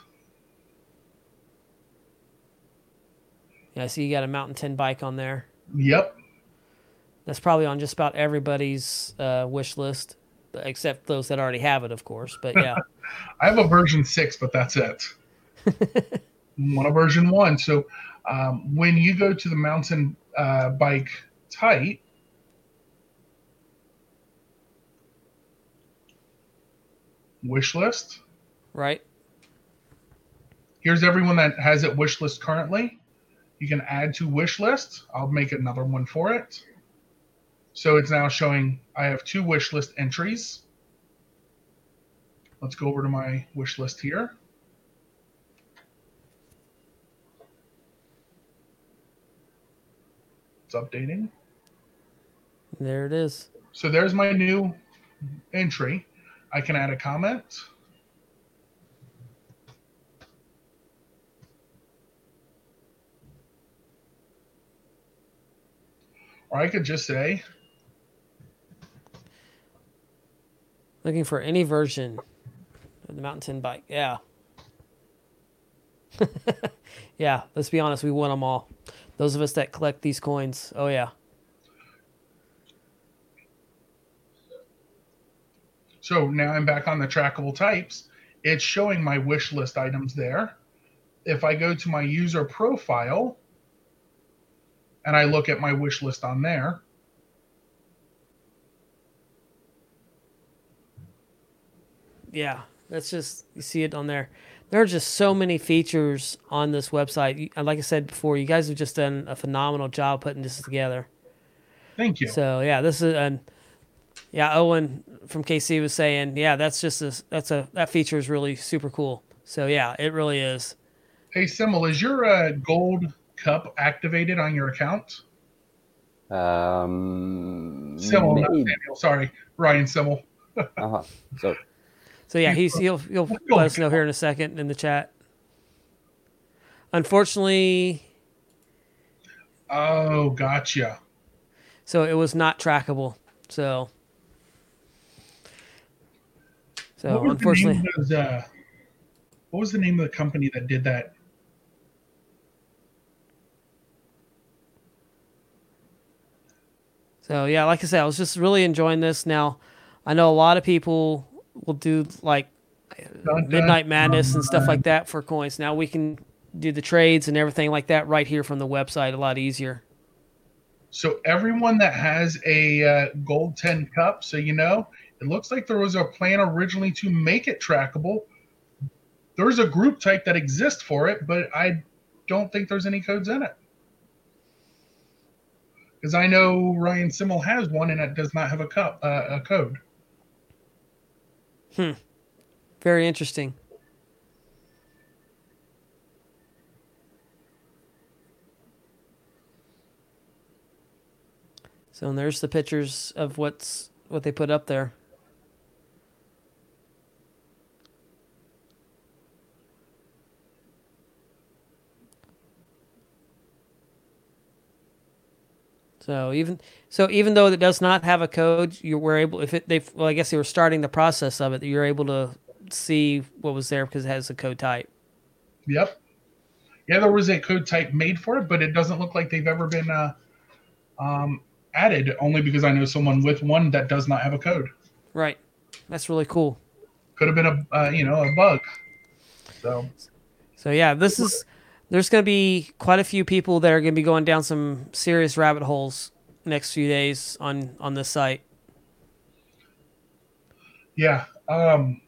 Speaker 3: Yeah, I see you got a Mountain 10 bike on there.
Speaker 4: Yep.
Speaker 3: That's probably on just about everybody's uh, wish list, except those that already have it, of course. But yeah.
Speaker 4: I have a version six, but that's it. Want a version one. So um, when you go to the mountain uh, bike tight, wish list.
Speaker 3: right.
Speaker 4: Here's everyone that has it wish list currently. You can add to wish list. I'll make another one for it. So it's now showing I have two wish list entries. Let's go over to my wish list here. It's updating.
Speaker 3: There it is.
Speaker 4: So there's my new entry. I can add a comment. Or I could just say,
Speaker 3: Looking for any version of the Mountain 10 bike. Yeah. yeah, let's be honest, we want them all. Those of us that collect these coins. Oh, yeah.
Speaker 4: so now I'm back on the trackable types. It's showing my wish list items there. If I go to my user profile and I look at my wish list on there,
Speaker 3: Yeah, that's just you see it on there. There are just so many features on this website. You- Like I said before, you guys have just done a phenomenal job putting this together.
Speaker 4: thank you.
Speaker 3: So yeah, this is and yeah, Owen from KC was saying, yeah, that's just a that's a that feature is really super cool. So yeah, it really is.
Speaker 4: Hey, Simmel, is your uh, gold cup activated on your account?
Speaker 5: Um,
Speaker 4: Simmel, not. Samuel. Sorry, Ryan Simmel.
Speaker 5: Uh-huh. So
Speaker 3: So yeah, he's he'll he'll let us know here in a second in the chat. Unfortunately,
Speaker 4: Oh, gotcha.
Speaker 3: so it was not trackable. So so unfortunately,
Speaker 4: the uh, what was the name of the company that did that?
Speaker 3: So yeah, like I said, I was just really enjoying this. Now, I know a lot of people will do like Midnight Madness and stuff like that for coins. Now we can do the trades and everything like that right here from the website a lot easier.
Speaker 4: So everyone that has a uh, gold tin cup, so you know, it looks like there was a plan originally to make it trackable. There's a group type that exists for it, but I don't think there's any codes in it. Because I know Ryan Simmel has one and it does not have a cup uh, a code. Hmm.
Speaker 3: Very interesting. So and there's the pictures of what's what they put up there. So even so, even though it does not have a code, you were able if it they well, I guess they were starting the process of it. You're able to see what was there because it has a code type.
Speaker 4: Yep. yeah, there was a code type made for it, but it doesn't look like they've ever been uh, um, added. Only because I know someone with one that does not have a code.
Speaker 3: Right. That's really cool.
Speaker 4: Could have been a uh, you know a bug. So
Speaker 3: So yeah, this is there's going to be quite a few people that are going to be going down some serious rabbit holes next few days on on this site.
Speaker 4: yeah, um,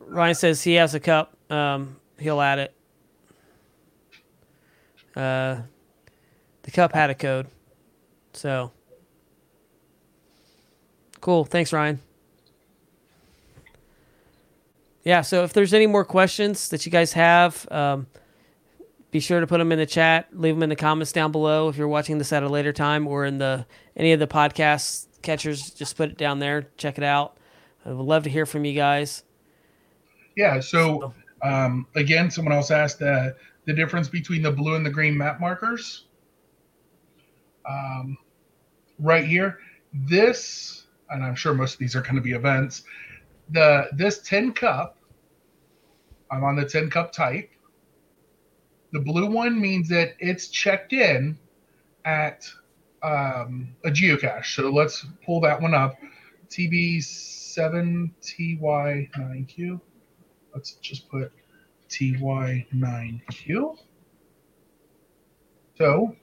Speaker 3: Ryan says he has a cup. Um, he'll add it. Uh, the cup had a code, so cool. Thanks, Ryan. Yeah. So if there's any more questions that you guys have, um, be sure to put them in the chat. Leave them in the comments down below if you're watching this at a later time or in the any of the podcast catchers. Just put it down there. Check it out. I would love to hear from you guys.
Speaker 4: yeah. So um, again, someone else asked uh, the difference between the blue and the green map markers. Um, right here, this, and I'm sure most of these are going to be events. The this tin cup, I'm on the tin cup type. The blue one means that it's checked in at um, a geocache. So let's pull that one up. TB7TY9Q. Let's just put TY9Q. So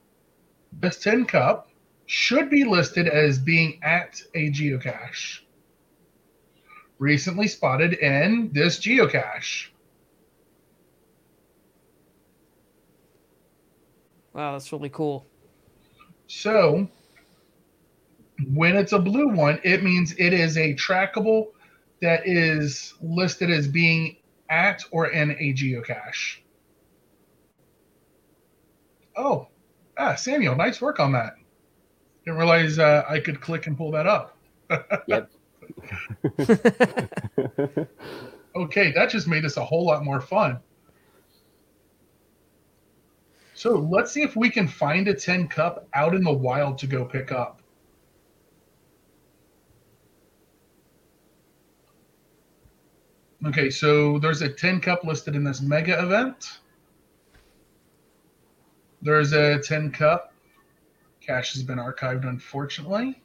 Speaker 4: this tin cup should be listed as being at a geocache. Recently spotted in this geocache.
Speaker 3: Wow, that's really cool.
Speaker 4: So when it's a blue one, it means it is a trackable that is listed as being at or in a geocache. Oh, ah, Samuel, nice work on that. Didn't realize uh, I could click and pull that up.
Speaker 5: Yep.
Speaker 4: Okay, that just made this a whole lot more fun. So let's see if we can find a tin cup out in the wild to go pick up. Okay, so there's a tin cup listed in this mega event. There's a tin cup. Cache has been archived, unfortunately.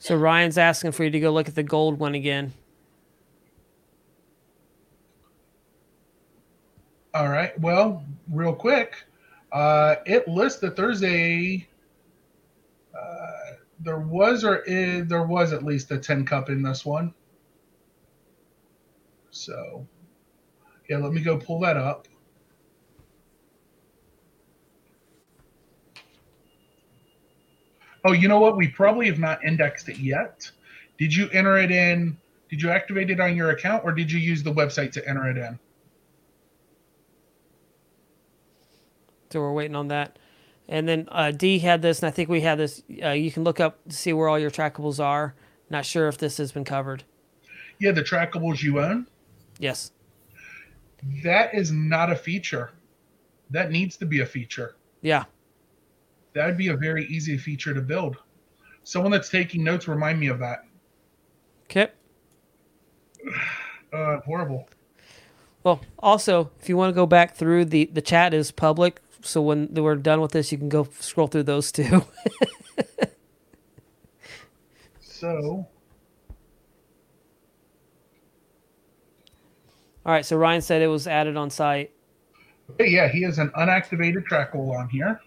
Speaker 3: So Ryan's asking for you to go look at the gold one again.
Speaker 4: All right. Well, real quick, uh, it lists that there's a uh, there was or is, there was at least a tin cup in this one. So, yeah, let me go pull that up. Oh, you know what? We probably have not indexed it yet. Did you enter it in? Did you activate it on your account, or did you use the website to enter it in?
Speaker 3: So we're waiting on that. And then uh, D had this, and I think we had this. Uh, you can look up to see where all your trackables are. Not sure if this has been covered.
Speaker 4: Yeah, the trackables you own.
Speaker 3: Yes.
Speaker 4: That is not a feature. That needs to be a feature.
Speaker 3: Yeah.
Speaker 4: That'd be a very easy feature to build. Someone that's taking notes, remind me of that.
Speaker 3: Okay.
Speaker 4: Uh, horrible.
Speaker 3: Well, also, if you want to go back through the the chat is public, so when we're done with this, you can go scroll through those too.
Speaker 4: So,
Speaker 3: all right. So Ryan said it was added on site.
Speaker 4: yeah, he has an unactivated trackable on here.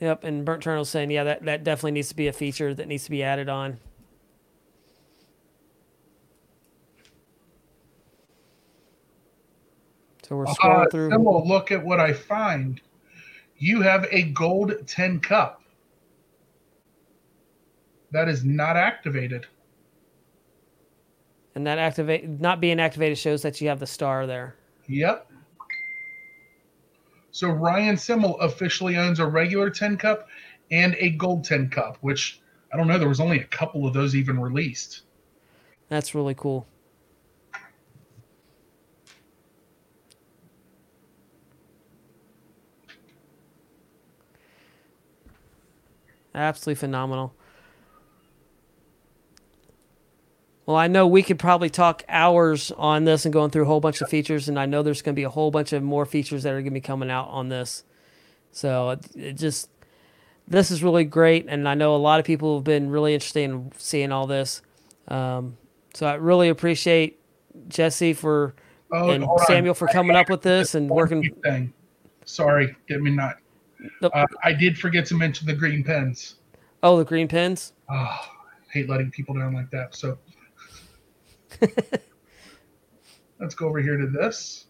Speaker 3: Yep. And Burnt Turtle's saying, yeah, that that definitely needs to be a feature that needs to be added on. So we're
Speaker 4: Uh,
Speaker 3: scrolling through.
Speaker 4: Simmel, look at what I find. You have a gold tin cup. That is not activated.
Speaker 3: And that activate not being activated shows that you have the star there.
Speaker 4: Yep. So Ryan Simmel officially owns a regular tin cup and a gold tin cup, which I don't know, there was only a couple of those even released.
Speaker 3: That's really cool. Absolutely phenomenal. Well, I know we could probably talk hours on this and going through a whole bunch of features, and I know there's going to be a whole bunch of more features that are going to be coming out on this. So it, it just this is really great, and I know a lot of people have been really interested in seeing all this. Um, so I really appreciate Jesse for
Speaker 4: Oh,
Speaker 3: and
Speaker 4: hold on.
Speaker 3: Samuel for coming up with this and working.
Speaker 4: Thing. Sorry, get me not.
Speaker 3: Nope.
Speaker 4: Uh, I did forget to mention the green pens.
Speaker 3: Oh, the green pens.
Speaker 4: Oh, I hate letting people down like that. So let's go over here to this.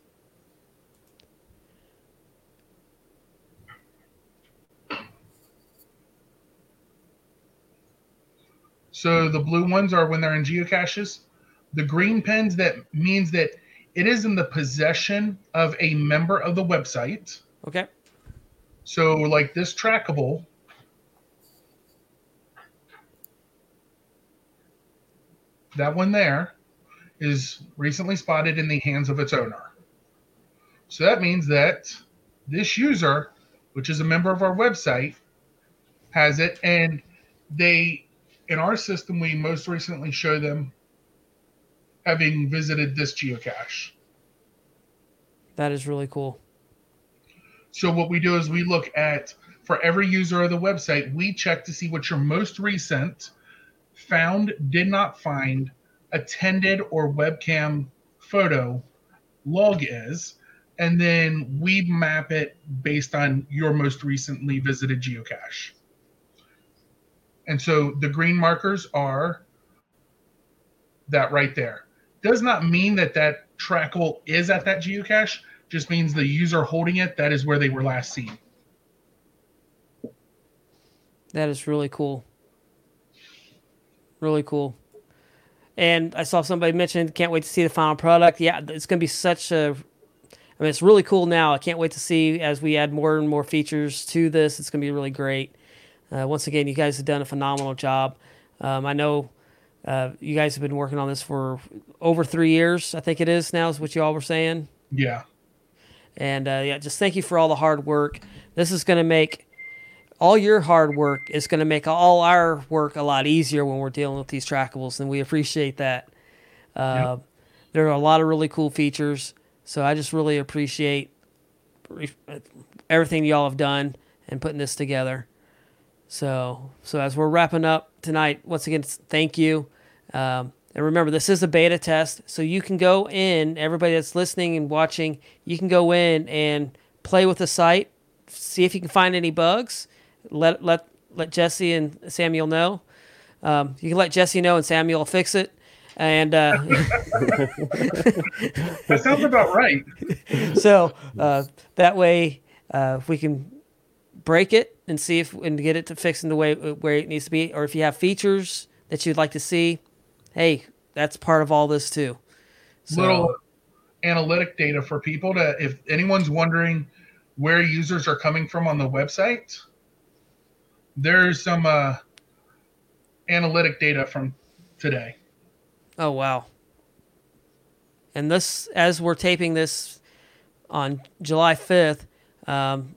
Speaker 4: So the blue ones are when they're in geocaches. The green pens that means that it is in the possession of a member of the website.
Speaker 3: Okay.
Speaker 4: So like this trackable that one there is recently spotted in the hands of its owner. So that means that this user, which is a member of our website, has it and they in our system we most recently show them having visited this geocache.
Speaker 3: That is really cool.
Speaker 4: So what we do is we look at for every user of the website, we check to see what your most recent found, did not find, attended, or webcam photo log is, and then we map it based on your most recently visited geocache. And so the green markers are that right there. Does not mean that that trackable is at that geocache, just means the user holding it, that is where they were last seen.
Speaker 3: That is really cool. Really cool. And I saw somebody mention, can't wait to see the final product. Yeah, it's going to be such a. I mean, it's really cool now. I can't wait to see as we add more and more features to this. It's going to be really great. Uh, once again, you guys have done a phenomenal job. Um, I know uh, you guys have been working on this for over three years. I think it is now, is what you all were saying.
Speaker 4: Yeah.
Speaker 3: And uh, yeah, just thank you for all the hard work. This is going to make all your hard work is going to make all our work a lot easier when we're dealing with these trackables, and we appreciate that. Uh, There are a lot of really cool features, so I just really appreciate everything y'all have done and putting this together. So, so as we're wrapping up tonight, once again, thank you. Um, and remember, this is a beta test, so you can go in. Everybody that's listening and watching, you can go in and play with the site, see if you can find any bugs. Let let let Jesse and Samuel know. Um, you can let Jesse know, and Samuel will fix it. And uh,
Speaker 4: That sounds about right.
Speaker 3: so uh, that way uh, we can break it and see if and get it to fix in the way where it needs to be or if you have features that you'd like to see hey that's part of all this too so,
Speaker 4: Little analytic data for people to, if anyone's wondering where users are coming from on the website, there's some uh, analytic data from today.
Speaker 3: oh wow and this as we're taping this on july 5th um,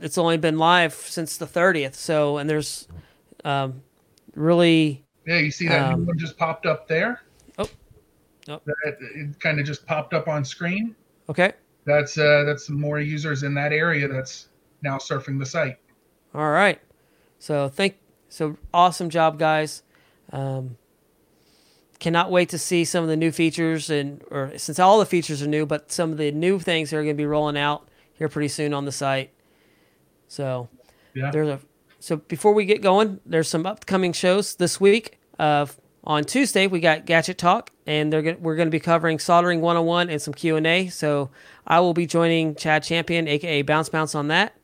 Speaker 3: it's only been live since the 30th so and there's um, really
Speaker 4: Yeah, you see that
Speaker 3: Um,
Speaker 4: one just popped up there?
Speaker 3: Oh. Nope.
Speaker 4: That, it kind of just popped up on screen.
Speaker 3: okay
Speaker 4: That's uh, that's some more users in that area that's now surfing the site.
Speaker 3: All right. So thank so awesome job, guys. Um, cannot wait to see some of the new features and or since all the features are new, but some of the new things that are going to be rolling out here pretty soon on the site. So
Speaker 4: Yeah.
Speaker 3: there's a so before we get going, there's some upcoming shows this week. Uh, on Tuesday we got Gadget Talk, and they're gonna, we're going to be covering soldering 101 and some Q and A. So I will be joining Chad Champion, aka Bounce Bounce, on that.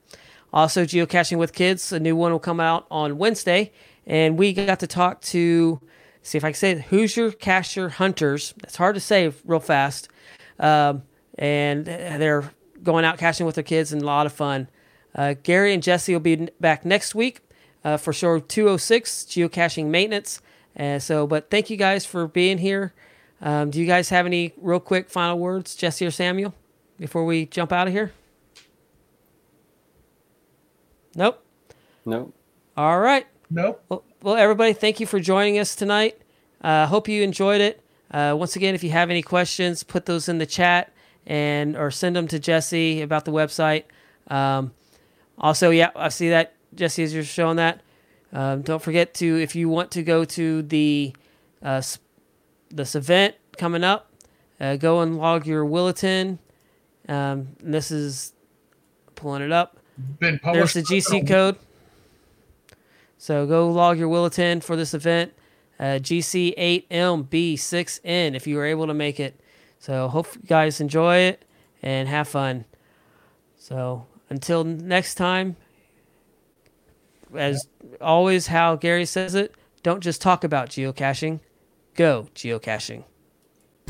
Speaker 3: Also, geocaching with kids, a new one will come out on Wednesday, and we got to talk to see if I can say it, Hoosier Cacher Hunters. That's hard to say real fast, um, and they're going out caching with their kids and a lot of fun. Uh, Gary and Jesse will be back next week uh, for show 206 geocaching maintenance. Uh, so, but thank you guys for being here. Um, do you guys have any real quick final words, Jesse or Samuel, before we jump out of here? Nope.
Speaker 5: No.
Speaker 3: All right.
Speaker 4: Nope.
Speaker 3: Well, well, everybody, thank you for joining us tonight. Uh, hope you enjoyed it. Uh, once again, if you have any questions, put those in the chat and or send them to Jesse about the website. Um, also, yeah, I see that Jesse is you're showing that. Um, don't forget to if you want to go to the uh, this event coming up, uh, go and log your Williton. Um, this is pulling it up.
Speaker 4: Been
Speaker 3: There's the GC code. So go log your Will Attend for this event. Uh, GC8MB6N if you were able to make it. So hope you guys enjoy it and have fun. So until next time, as always, how Gary says it, don't just talk about geocaching, go geocaching.